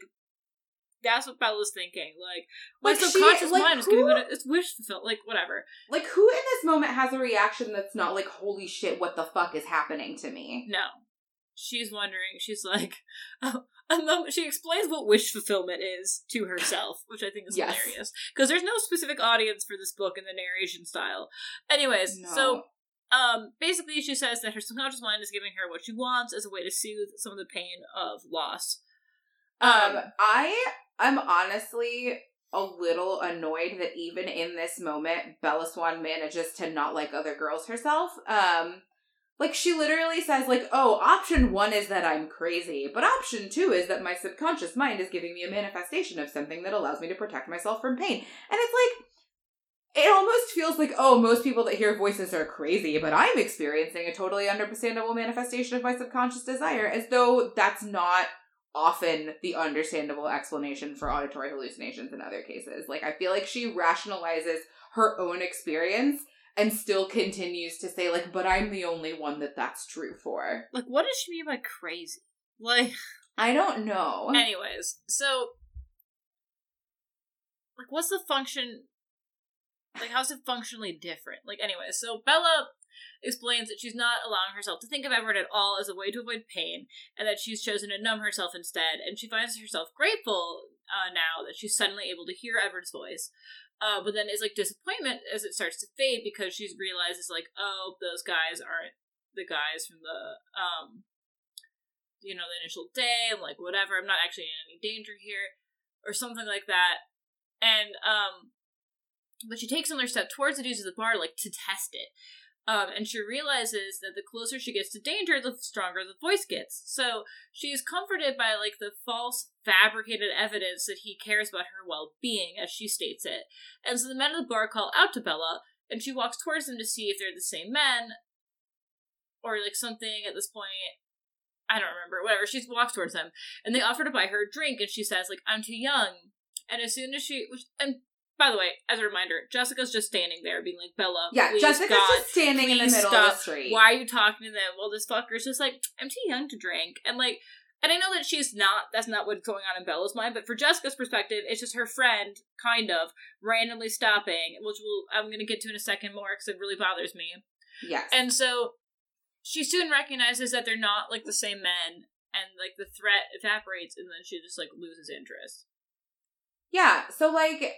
that's what Bella's thinking. Like my Like, she- subconscious like, mind is giving who- me what it- it's wish fulfilled. Like whatever. Like, who in this moment has a reaction that's not like, holy shit, what the fuck is happening to me? No, she's wondering. She's like, (laughs) oh, moment. She explains what wish fulfillment is to herself, which I think is Yes. hilarious because there's no specific audience for this book in the narration style. Anyways, No. so um basically she says that her subconscious mind is giving her what she wants as a way to soothe some of the pain of loss. Um, I am honestly a little annoyed that even in this moment, Bella Swan manages to not like other girls herself. Um, like she literally says, like, "Oh, option one is that I'm crazy, but option two is that my subconscious mind is giving me a manifestation of something that allows me to protect myself from pain." And it's like. It almost feels like, oh, most people that hear voices are crazy, but I'm experiencing a totally understandable manifestation of my subconscious desire, as though that's not often the understandable explanation for auditory hallucinations in other cases. Like, I feel like she rationalizes her own experience and still continues to say, like, but I'm the only one that that's true for. like what does she mean by crazy? Like I don't know. Anyways, so like what's the function like how's it functionally different? Like anyway, so Bella explains that she's not allowing herself to think of Edward at all as a way to avoid pain, and that she's chosen to numb herself instead, and she finds herself grateful uh, now that she's suddenly able to hear Edward's voice. Uh, but then it's like disappointment as it starts to fade because she realizes like, oh, those guys aren't the guys from the um you know, the initial day, I'm like, whatever, I'm not actually in any danger here, or something like that. And, um, but she takes another step towards the dudes at the bar, like, to test it. Um, and she realizes that the closer she gets to danger, the stronger the voice gets. So she is comforted by, like, the false, fabricated evidence that he cares about her well being, as she states it. And so the men at the bar call out to Bella, and she walks towards them to see if they're the same men, or, like, something at this point. I don't remember, whatever. She walks towards them, and they offer to buy her a drink, and she says, like, I'm too young. And as soon as she, which, and by the way, as a reminder, Jessica's just standing there being like, Bella, yeah, please, Jessica's God, just standing in the middle stop. of the street. why are you talking to them? Well, this fucker's just like, I'm too young to drink. And like, and I know that she's not, that's not what's going on in Bella's mind, but for Jessica's perspective, it's just her friend, kind of, randomly stopping, which we'll, I'm going to get to in a second more because it really bothers me. Yes. And so she soon recognizes that they're not like the same men, and like the threat evaporates, and then she just like loses interest. Yeah, so like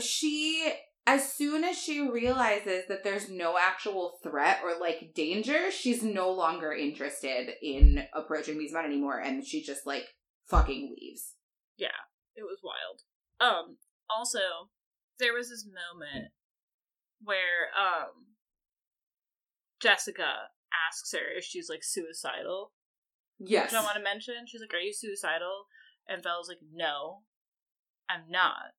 she as soon as she realizes that there's no actual threat or like danger, she's no longer interested in approaching these men anymore and she just like fucking leaves. Yeah, it was wild. Um. Also, there was this moment where um Jessica asks her if she's like suicidal. Yes. Which I want to mention. She's like, Are you suicidal? And Bella's like, No, I'm not.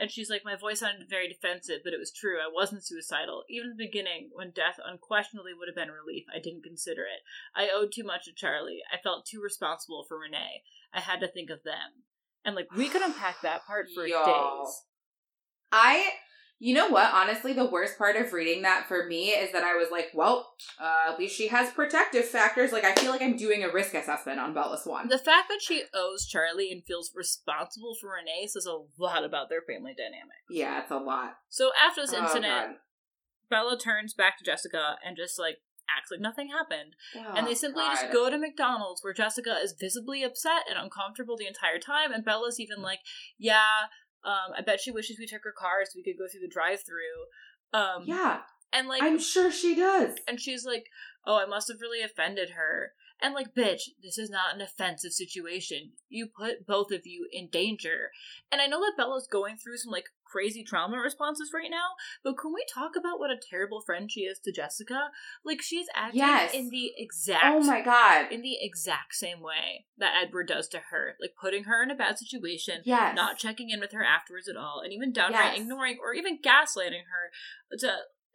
And she's like, My voice sounded very defensive, but it was true. I wasn't suicidal. Even in the beginning, when death unquestionably would have been relief, I didn't consider it. I owed too much to Charlie. I felt too responsible for Renee. I had to think of them. And like, we could unpack that part for days. I, you know what? Honestly, the worst part of reading that for me is that I was like, well, uh, at least she has protective factors. Like, I feel like I'm doing a risk assessment on Bella Swan. The fact that she owes Charlie and feels responsible for Renee says a lot about their family dynamic. yeah, it's a lot. So after this Oh, incident, God. Bella turns back to Jessica and just like acts like nothing happened. and they Oh, simply God. just go to McDonald's where Jessica is visibly upset and uncomfortable the entire time, and Bella's even like, Yeah, um, I bet she wishes we took her car so we could go through the drive through. Um Yeah, and like I'm sure she does. and she's like, Oh, I must have really offended her. And like, bitch, this is not an offensive situation. You put both of you in danger. And I know that Bella's going through some like crazy trauma responses right now, but can we talk about what a terrible friend she is to Jessica? Like she's acting Yes. in the oh exact Oh my God. in the exact same way that Edward does to her, like putting her in a bad situation, Yes. not checking in with her afterwards at all, and even downright Yes. ignoring or even gaslighting her to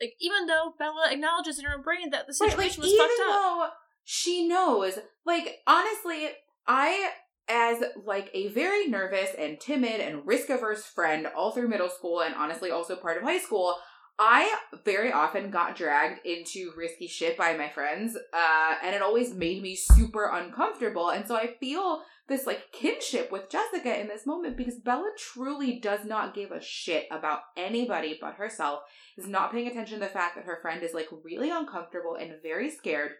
like even though Bella acknowledges in her brain that the situation like, was fucked up. though she knows, like, honestly, I, as like a very nervous and timid and risk averse friend all through middle school and honestly also part of high school, I very often got dragged into risky shit by my friends, uh, and it always made me super uncomfortable. And so I feel this like kinship with Jessica in this moment because Bella truly does not give a shit about anybody but herself, is not paying attention to the fact that her friend is like really uncomfortable and very scared.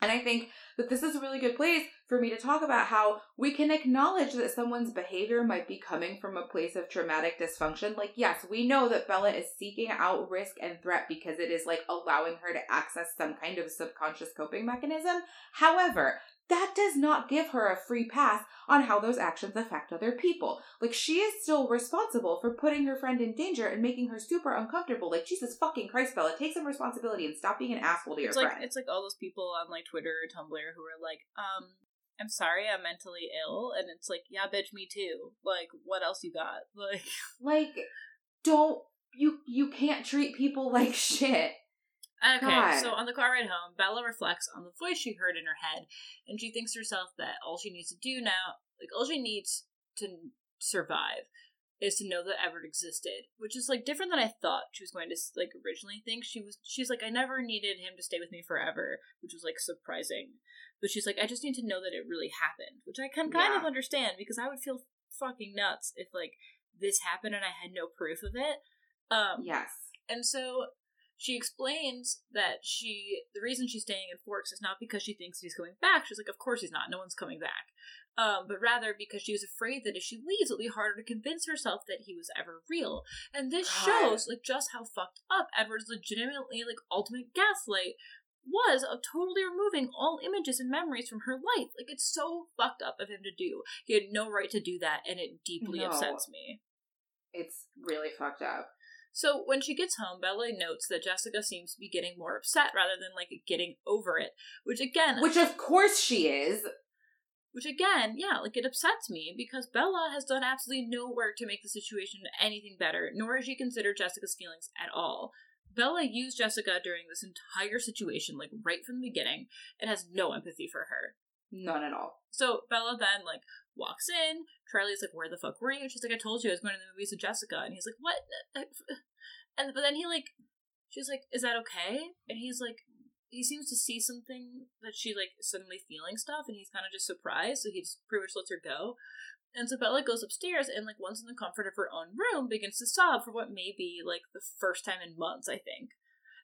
And I think that this is a really good place for me to talk about how we can acknowledge that someone's behavior might be coming from a place of traumatic dysfunction. Like, yes, we know that Bella is seeking out risk and threat because it is like allowing her to access some kind of subconscious coping mechanism. However, that does not give her a free pass on how those actions affect other people. Like, she is still responsible for putting her friend in danger and making her super uncomfortable. Like, Jesus fucking Christ, Bella, take some responsibility and stop being an asshole to your like friend. it's like all those people on like Twitter or Tumblr who are like, um, I'm sorry, I'm mentally ill, and it's like, yeah, bitch, me too. Like, what else you got? (laughs) Like, like don't you you can't treat people (laughs) like shit Okay, God. so on the car ride home, Bella reflects on the voice she heard in her head, and she thinks to herself that all she needs to do now, like all she needs to survive, is to know that Edward existed, which is like different than I thought she was going to like originally think. She was, she's like, I never needed him to stay with me forever, which was like surprising. But she's like, I just need to know that it really happened, which I can kind Yeah. of understand because I would feel fucking nuts if like this happened and I had no proof of it. Um, yes and so she explains that she the reason she's staying in Forks is not because she thinks he's coming back. She's like, of course he's not. No one's coming back. Um, but rather because she was afraid that if she leaves, it'll be harder to convince herself that he was ever real. And this God. shows like just how fucked up Edward's legitimately like ultimate gaslight was of totally removing all images and memories from her life. Like it's so fucked up of him to do. He had no right to do that, and it deeply No. upsets me. it's really fucked up So when she gets home, Bella notes that Jessica seems to be getting more upset rather than like getting over it, which again, which of course she is which again, yeah, like it upsets me because Bella has done absolutely no work to make the situation anything better, nor has she considered Jessica's feelings at all. Bella used Jessica during this entire situation, like right from the beginning, and has no empathy for her. none at all So Bella then like walks in. Charlie's like, "Where the fuck were you?" And she's like, "I told you I was going to the movies with Jessica." And he's like, "What?" (laughs) And but then he like, she's like, "Is that okay?" And he's like, he seems to see something that she like suddenly feeling stuff, and he's kind of just surprised. So he just pretty much lets her go. And so Bella goes upstairs and like once in the comfort of her own room begins to sob for what may be like the first time in months. I think.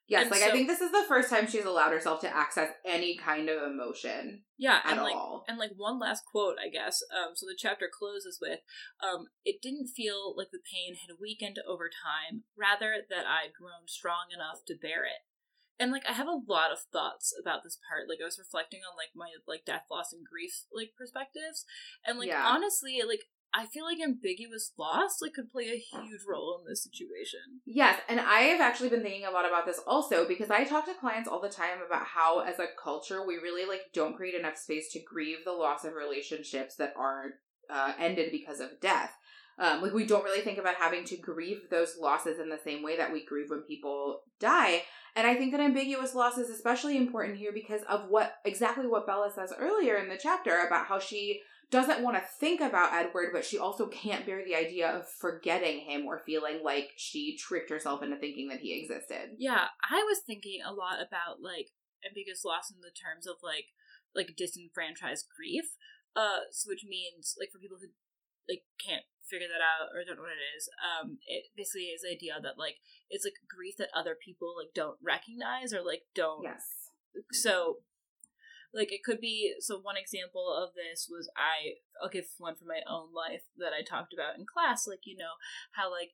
yes And like i think this is the first time she's allowed herself to access any kind of emotion Yeah, at and like all and like one last quote, I guess. Um, so the chapter closes with, um, "It didn't feel like the pain had weakened over time, rather that I'd grown strong enough to bear it." And like I have a lot of thoughts about this part. Like I was reflecting on like my like death, loss, and grief like perspectives, and like Yeah. honestly, like I feel like ambiguous loss like could play a huge role in this situation. Yes, and I have actually been thinking a lot about this also because I talk to clients all the time about how as a culture we really like don't create enough space to grieve the loss of relationships that aren't uh, ended because of death. Um, like we don't really think about having to grieve those losses in the same way that we grieve when people die. And I think that ambiguous loss is especially important here because of what exactly what Bella says earlier in the chapter about how she doesn't want to think about Edward, but she also can't bear the idea of forgetting him or feeling like she tricked herself into thinking that he existed. Yeah, I was thinking a lot about like ambiguous loss in the terms of like like disenfranchised grief. Uh, so which means like for people who like can't figure that out or don't know what it is, um, it basically is the idea that like it's like grief that other people like don't recognize or like don't Yes. so like it could be so one example of this was i i'll give one from my own life that i talked about in class like you know how like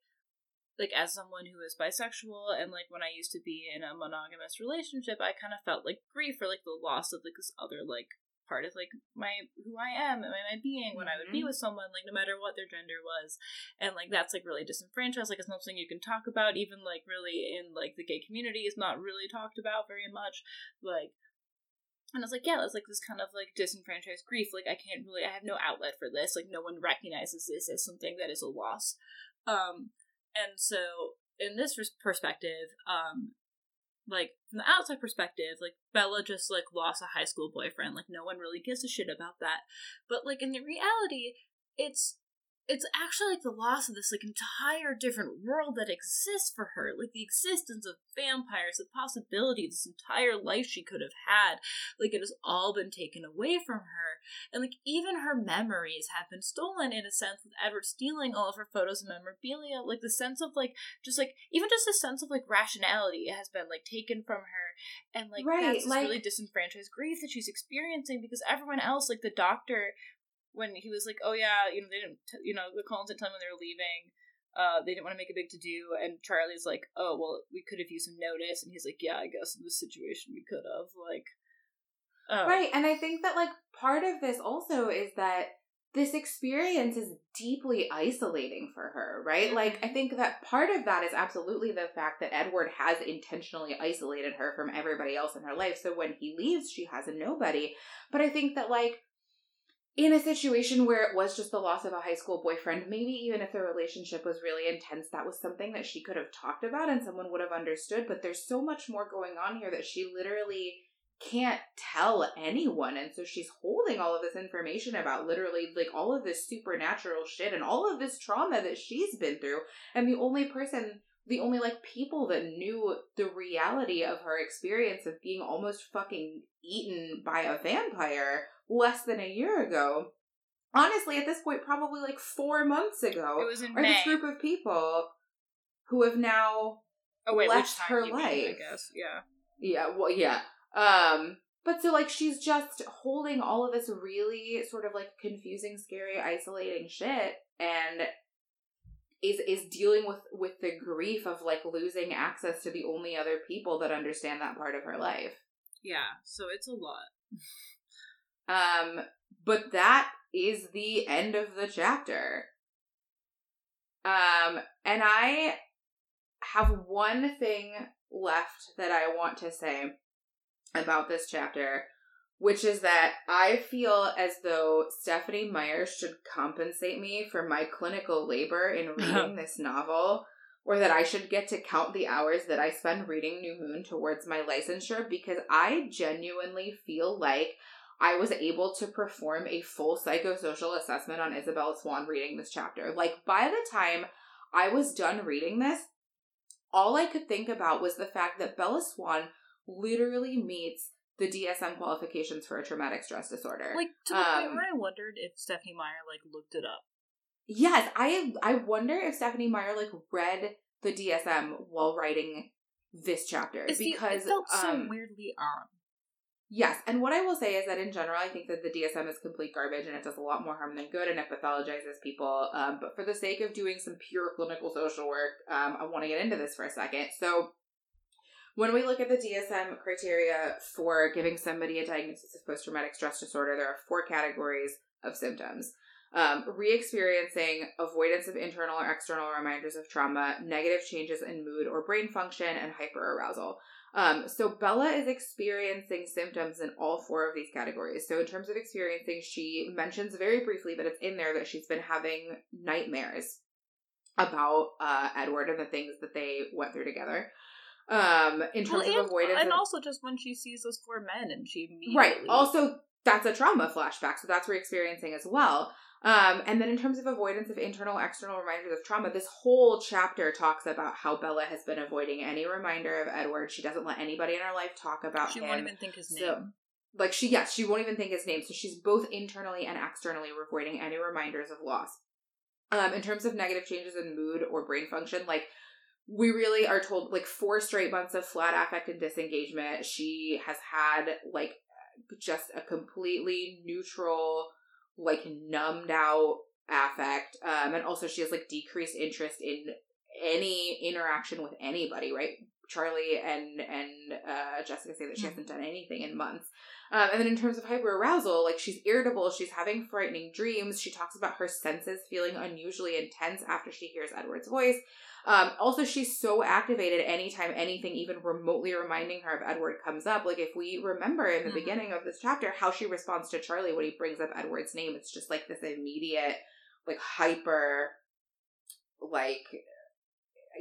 like as someone who is bisexual and like when i used to be in a monogamous relationship i kind of felt like grief for like the loss of like this other like part of like my who i am and my, my being when i would be Mhm. with someone like no matter what their gender was and like that's like really disenfranchised like it's not something you can talk about even like really in like the gay community is not really talked about very much like and I was like, yeah, that's like this kind of like disenfranchised grief. Like I can't really, I have no outlet for this. Like no one recognizes this as something that is a loss. Um, and so in this res- perspective, um, like from the outside perspective, like Bella just like lost a high school boyfriend. Like no one really gives a shit about that. But like in the reality, it's it's actually like the loss of this like entire different world that exists for her like the existence of vampires the possibility of this entire life she could have had like it has all been taken away from her and like even her memories have been stolen in a sense with edward stealing all of her photos and memorabilia like the sense of like just like even just the sense of like rationality has been like taken from her and like Right, that's this like- really disenfranchised grief that she's experiencing because everyone else like the doctor when he was like, "Oh yeah, you know they didn't, t- you know the Cullens didn't tell them when they were leaving. Uh, they didn't want to make a big to do." And Charlie's like, "Oh well, we could have used some notice," and he's like, "Yeah, I guess in this situation we could have." Like, oh. Right, and I think that like part of this also is that this experience is deeply isolating for her, right? Like I think that part of that is absolutely the fact that Edward has intentionally isolated her from everybody else in her life. So when he leaves, she has a nobody. But I think that like in a situation where it was just the loss of a high school boyfriend, maybe even if the relationship was really intense, that was something that she could have talked about and someone would have understood. But there's so much more going on here that she literally can't tell anyone. And so she's holding all of this information about literally like all of this supernatural shit and all of this trauma that she's been through. And the only person, the only like people that knew the reality of her experience of being almost fucking eaten by a vampire less than a year ago. Honestly, at this point, probably like four months ago, It was in are May. this group of people who have now oh wait, which left time her you mean, I guess. Yeah. yeah, well, yeah. Um, but so like she's just holding all of this really sort of like confusing, scary, isolating shit, and is is dealing with with the grief of like losing access to the only other people that understand that part of her life. Yeah. So it's a lot. (laughs) Um, but that is the end of the chapter. Um, and I have one thing left that I want to say about this chapter, which is that I feel as though Stephenie Meyer should compensate me for my clinical labor in (laughs) reading this novel, or that I should get to count the hours that I spend reading New Moon towards my licensure because I genuinely feel like I was able to perform a full psychosocial assessment on Isabel Swan reading this chapter. Like, by the time I was done reading this, all I could think about was the fact that Bella Swan literally meets the DSM qualifications for a traumatic stress disorder. Like to the Um, point where I wondered if Stephenie Meyer like looked it up. Yes, I I wonder if Stephenie Meyer like read the DSM while writing this chapter It's the- because it felt so um, weirdly on. Yes, and what I will say is that in general, I think that the DSM is complete garbage and it does a lot more harm than good and it pathologizes people. Um, but for the sake of doing some pure clinical social work, um, I want to get into this for a second. So, when we look at the DSM criteria for giving somebody a diagnosis of post traumatic stress disorder, there are four categories of symptoms. Um, re-experiencing avoidance of internal or external reminders of trauma, negative changes in mood or brain function, and hyperarousal. Um, so Bella is experiencing symptoms in all four of these categories. So in terms of experiencing, she mentions very briefly, but it's in there that she's been having nightmares about uh, Edward and the things that they went through together. Um, in terms Well, of avoidance, and also just when she sees those four men and she immediately right. Also, that's a trauma flashback, so that's re-experiencing as well. Um, and then in terms of avoidance of internal, external reminders of trauma, this whole chapter talks about how Bella has been avoiding any reminder of Edward. She doesn't let anybody in her life talk about she him. won't even think his name. So- like she yes she won't even think his name so she's both internally and externally avoiding any reminders of loss um in terms of negative changes in mood or brain function like we really are told like four straight months of flat affect and disengagement she has had like just a completely neutral like numbed out affect um and also she has like decreased interest in any interaction with anybody right charlie and and uh jessica say that she Mhm. hasn't done anything in months um, and then in terms of hyperarousal, like she's irritable, she's having frightening dreams. She talks about her senses feeling unusually intense after she hears Edward's voice. Um, also, she's so activated anytime anything even remotely reminding her of Edward comes up. Like if we remember in the Mhm. beginning of this chapter how she responds to Charlie when he brings up Edward's name, it's just like this immediate, like hyper, like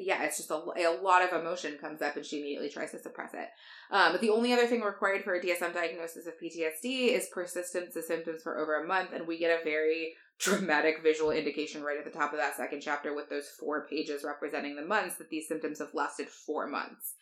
yeah, it's just a, a lot of emotion comes up and she immediately tries to suppress it. Um, but the only other thing required for a DSM diagnosis of PTSD is persistence of symptoms for over a month, and we get a very dramatic visual indication right at the top of that second chapter with those four pages representing the months that these symptoms have lasted four months.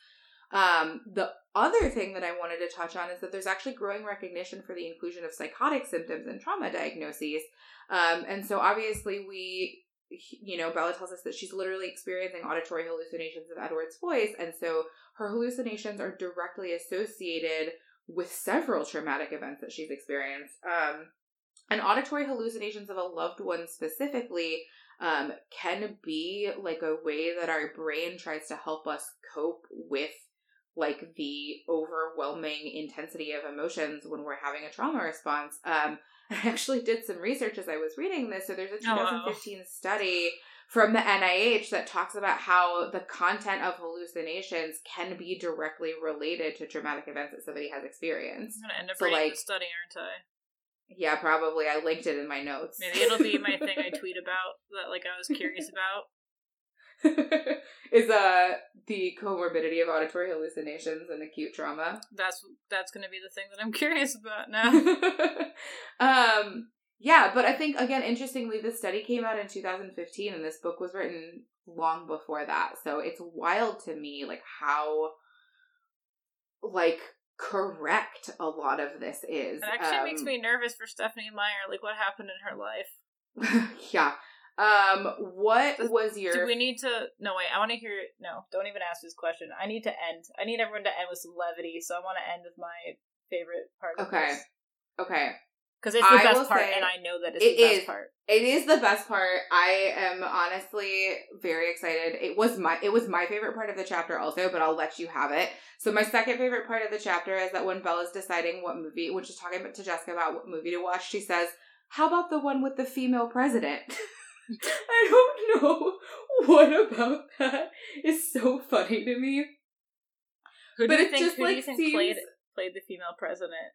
Um, the other thing that I wanted to touch on is that there's actually growing recognition for the inclusion of psychotic symptoms in trauma diagnoses. Um, and so obviously we you know, Bella tells us that she's literally experiencing auditory hallucinations of Edward's voice, and so her hallucinations are directly associated with several traumatic events that she's experienced. Um, and auditory hallucinations of a loved one specifically um, can be like a way that our brain tries to help us cope with like the overwhelming intensity of emotions when we're having a trauma response. Um, (laughs) I actually did some research as I was reading this. So there's a Oh, wow. 2015 study from the NIH that talks about how the content of hallucinations can be directly related to traumatic events that somebody has experienced. I'm gonna end up So, reading like- the study, aren't I? Yeah, probably. I linked it in my notes. Maybe it'll be my thing I (laughs) tweet about that like I was curious about. Is uh the comorbidity of auditory hallucinations and acute trauma. That's that's gonna be the thing that I'm (laughs) curious about now. (laughs) um yeah, but I think again interestingly this study came out in 2015 and this book was written long before that. So it's wild to me like how like correct a lot of this is. It actually makes Um, me nervous for Stephenie Meyer. Like, what happened in her life? (laughs) yeah. Um what Does- was your Do we need to? No, wait. I want to hear. No, don't even ask this question. I need to end. I need everyone to end with some levity. So I want to end with my favorite part. Okay. Okay. Because it's the I best part, and I know that it's it the best is. part. It is the best part. I am honestly very excited. It was my it was my favorite part of the chapter also, but I'll let you have it. So my second favorite part of the chapter is that when Bella's deciding what movie, when she's talking to Jessica about what movie to watch, she says, "How about the one with the female president?" (laughs) (laughs) I don't know what about that is so funny to me. Who But do you it think? just, who do you like, think seems- played played the female president?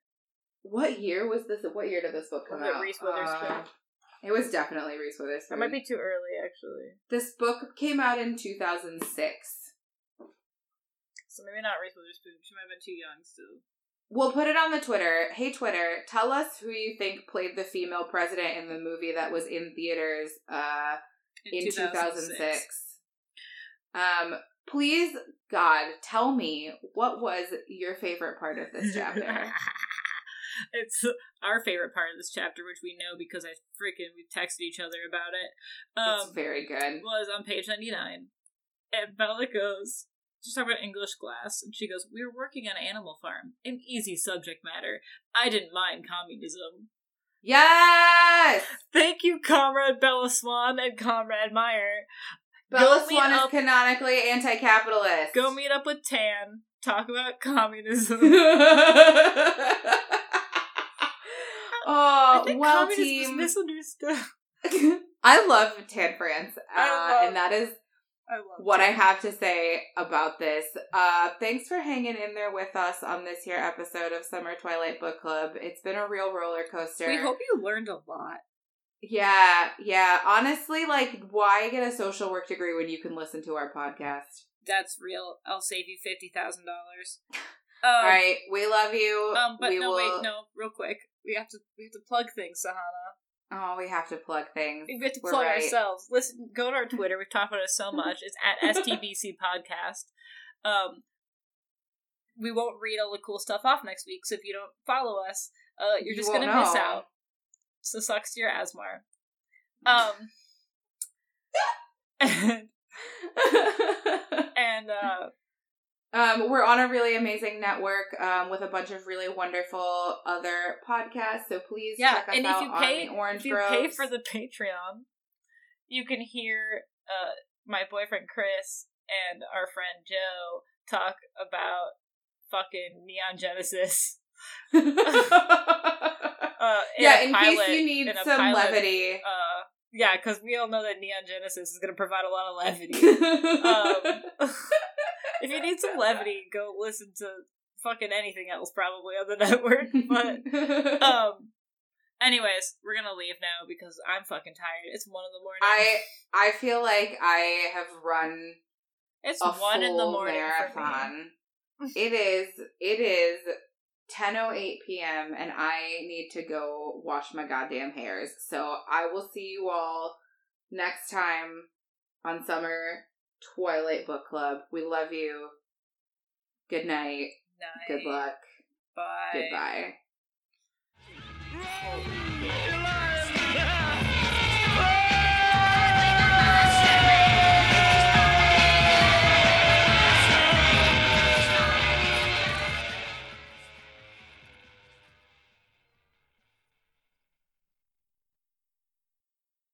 What year was this? What year did this book come Was it out? Reese Witherspoon? Uh, it was definitely Reese Witherspoon. That might be too early, actually. This book came out in 2006. So maybe not Reese Witherspoon. She might have been too young still. We'll put it on the Twitter. Hey, Twitter, tell us who you think played the female president in the movie that was in theaters uh, in 2006. Um, please, God, tell me what was your favorite part of this chapter? (laughs) it's our favorite part of this chapter, which we know because I freaking we texted each other about it. it's Um, very good. was on page ninety nine, and Bella goes. She's talking about English glass, and she goes, "We were working on Animal Farm, an easy subject matter. I didn't mind communism." Yes! (laughs) Thank you, Comrade Bella Swan and Comrade Meyer. Bella Swan is up- canonically anti-capitalist. Go meet up with Tan. Talk about communism. (laughs) (laughs) oh, well, communism is team. misunderstood. I love Tan France, uh, I love- and that is I love what I have to say about this. Uh, thanks for hanging in there with us on this here episode of Summer Twilight Book Club. It's been a real roller coaster. We hope you learned a lot. Yeah, yeah. Honestly, like, why get a social work degree when you can listen to our podcast? That's real. I'll save you fifty thousand dollars. (laughs) All right, we love you. Um, but we no, will... wait, no, real quick. We have to we have to plug things, Sahana. Oh, we have to plug things. We have to We're plug right. ourselves. Listen, go to our (laughs) Twitter. We've talked about it so much. It's at (laughs) STBC Podcast. Um, we won't read all the cool stuff off next week. So if you don't follow us, uh, you're just won't gonna miss out. So sucks to your Asmar. (laughs) Um, and, and uh, Um, we're on a really amazing network um, with a bunch of really wonderful other podcasts. So please yeah, check us and out if you on pay, the Orange if you pay for the Patreon, you can hear uh my boyfriend Chris and our friend Joe talk about fucking Neon Genesis. (laughs) (laughs) Uh, yeah, in case you need some pilot, levity. Uh, yeah, because we all know that Neon Genesis is going to provide a lot of levity. (laughs) um, (laughs) if you need some levity, go listen to fucking anything else probably on the network. But (laughs) um, anyways, we're gonna leave now because I'm fucking tired. It's one in the morning. I I feel like I have run it's one in the morning for me. marathon. it is it is 10:08 p.m. and I need to go wash my goddamn hairs. So I will see you all next time on Summer Twilight Book Club. We love you. Good night. Night. Good luck. Bye. Goodbye. Bye.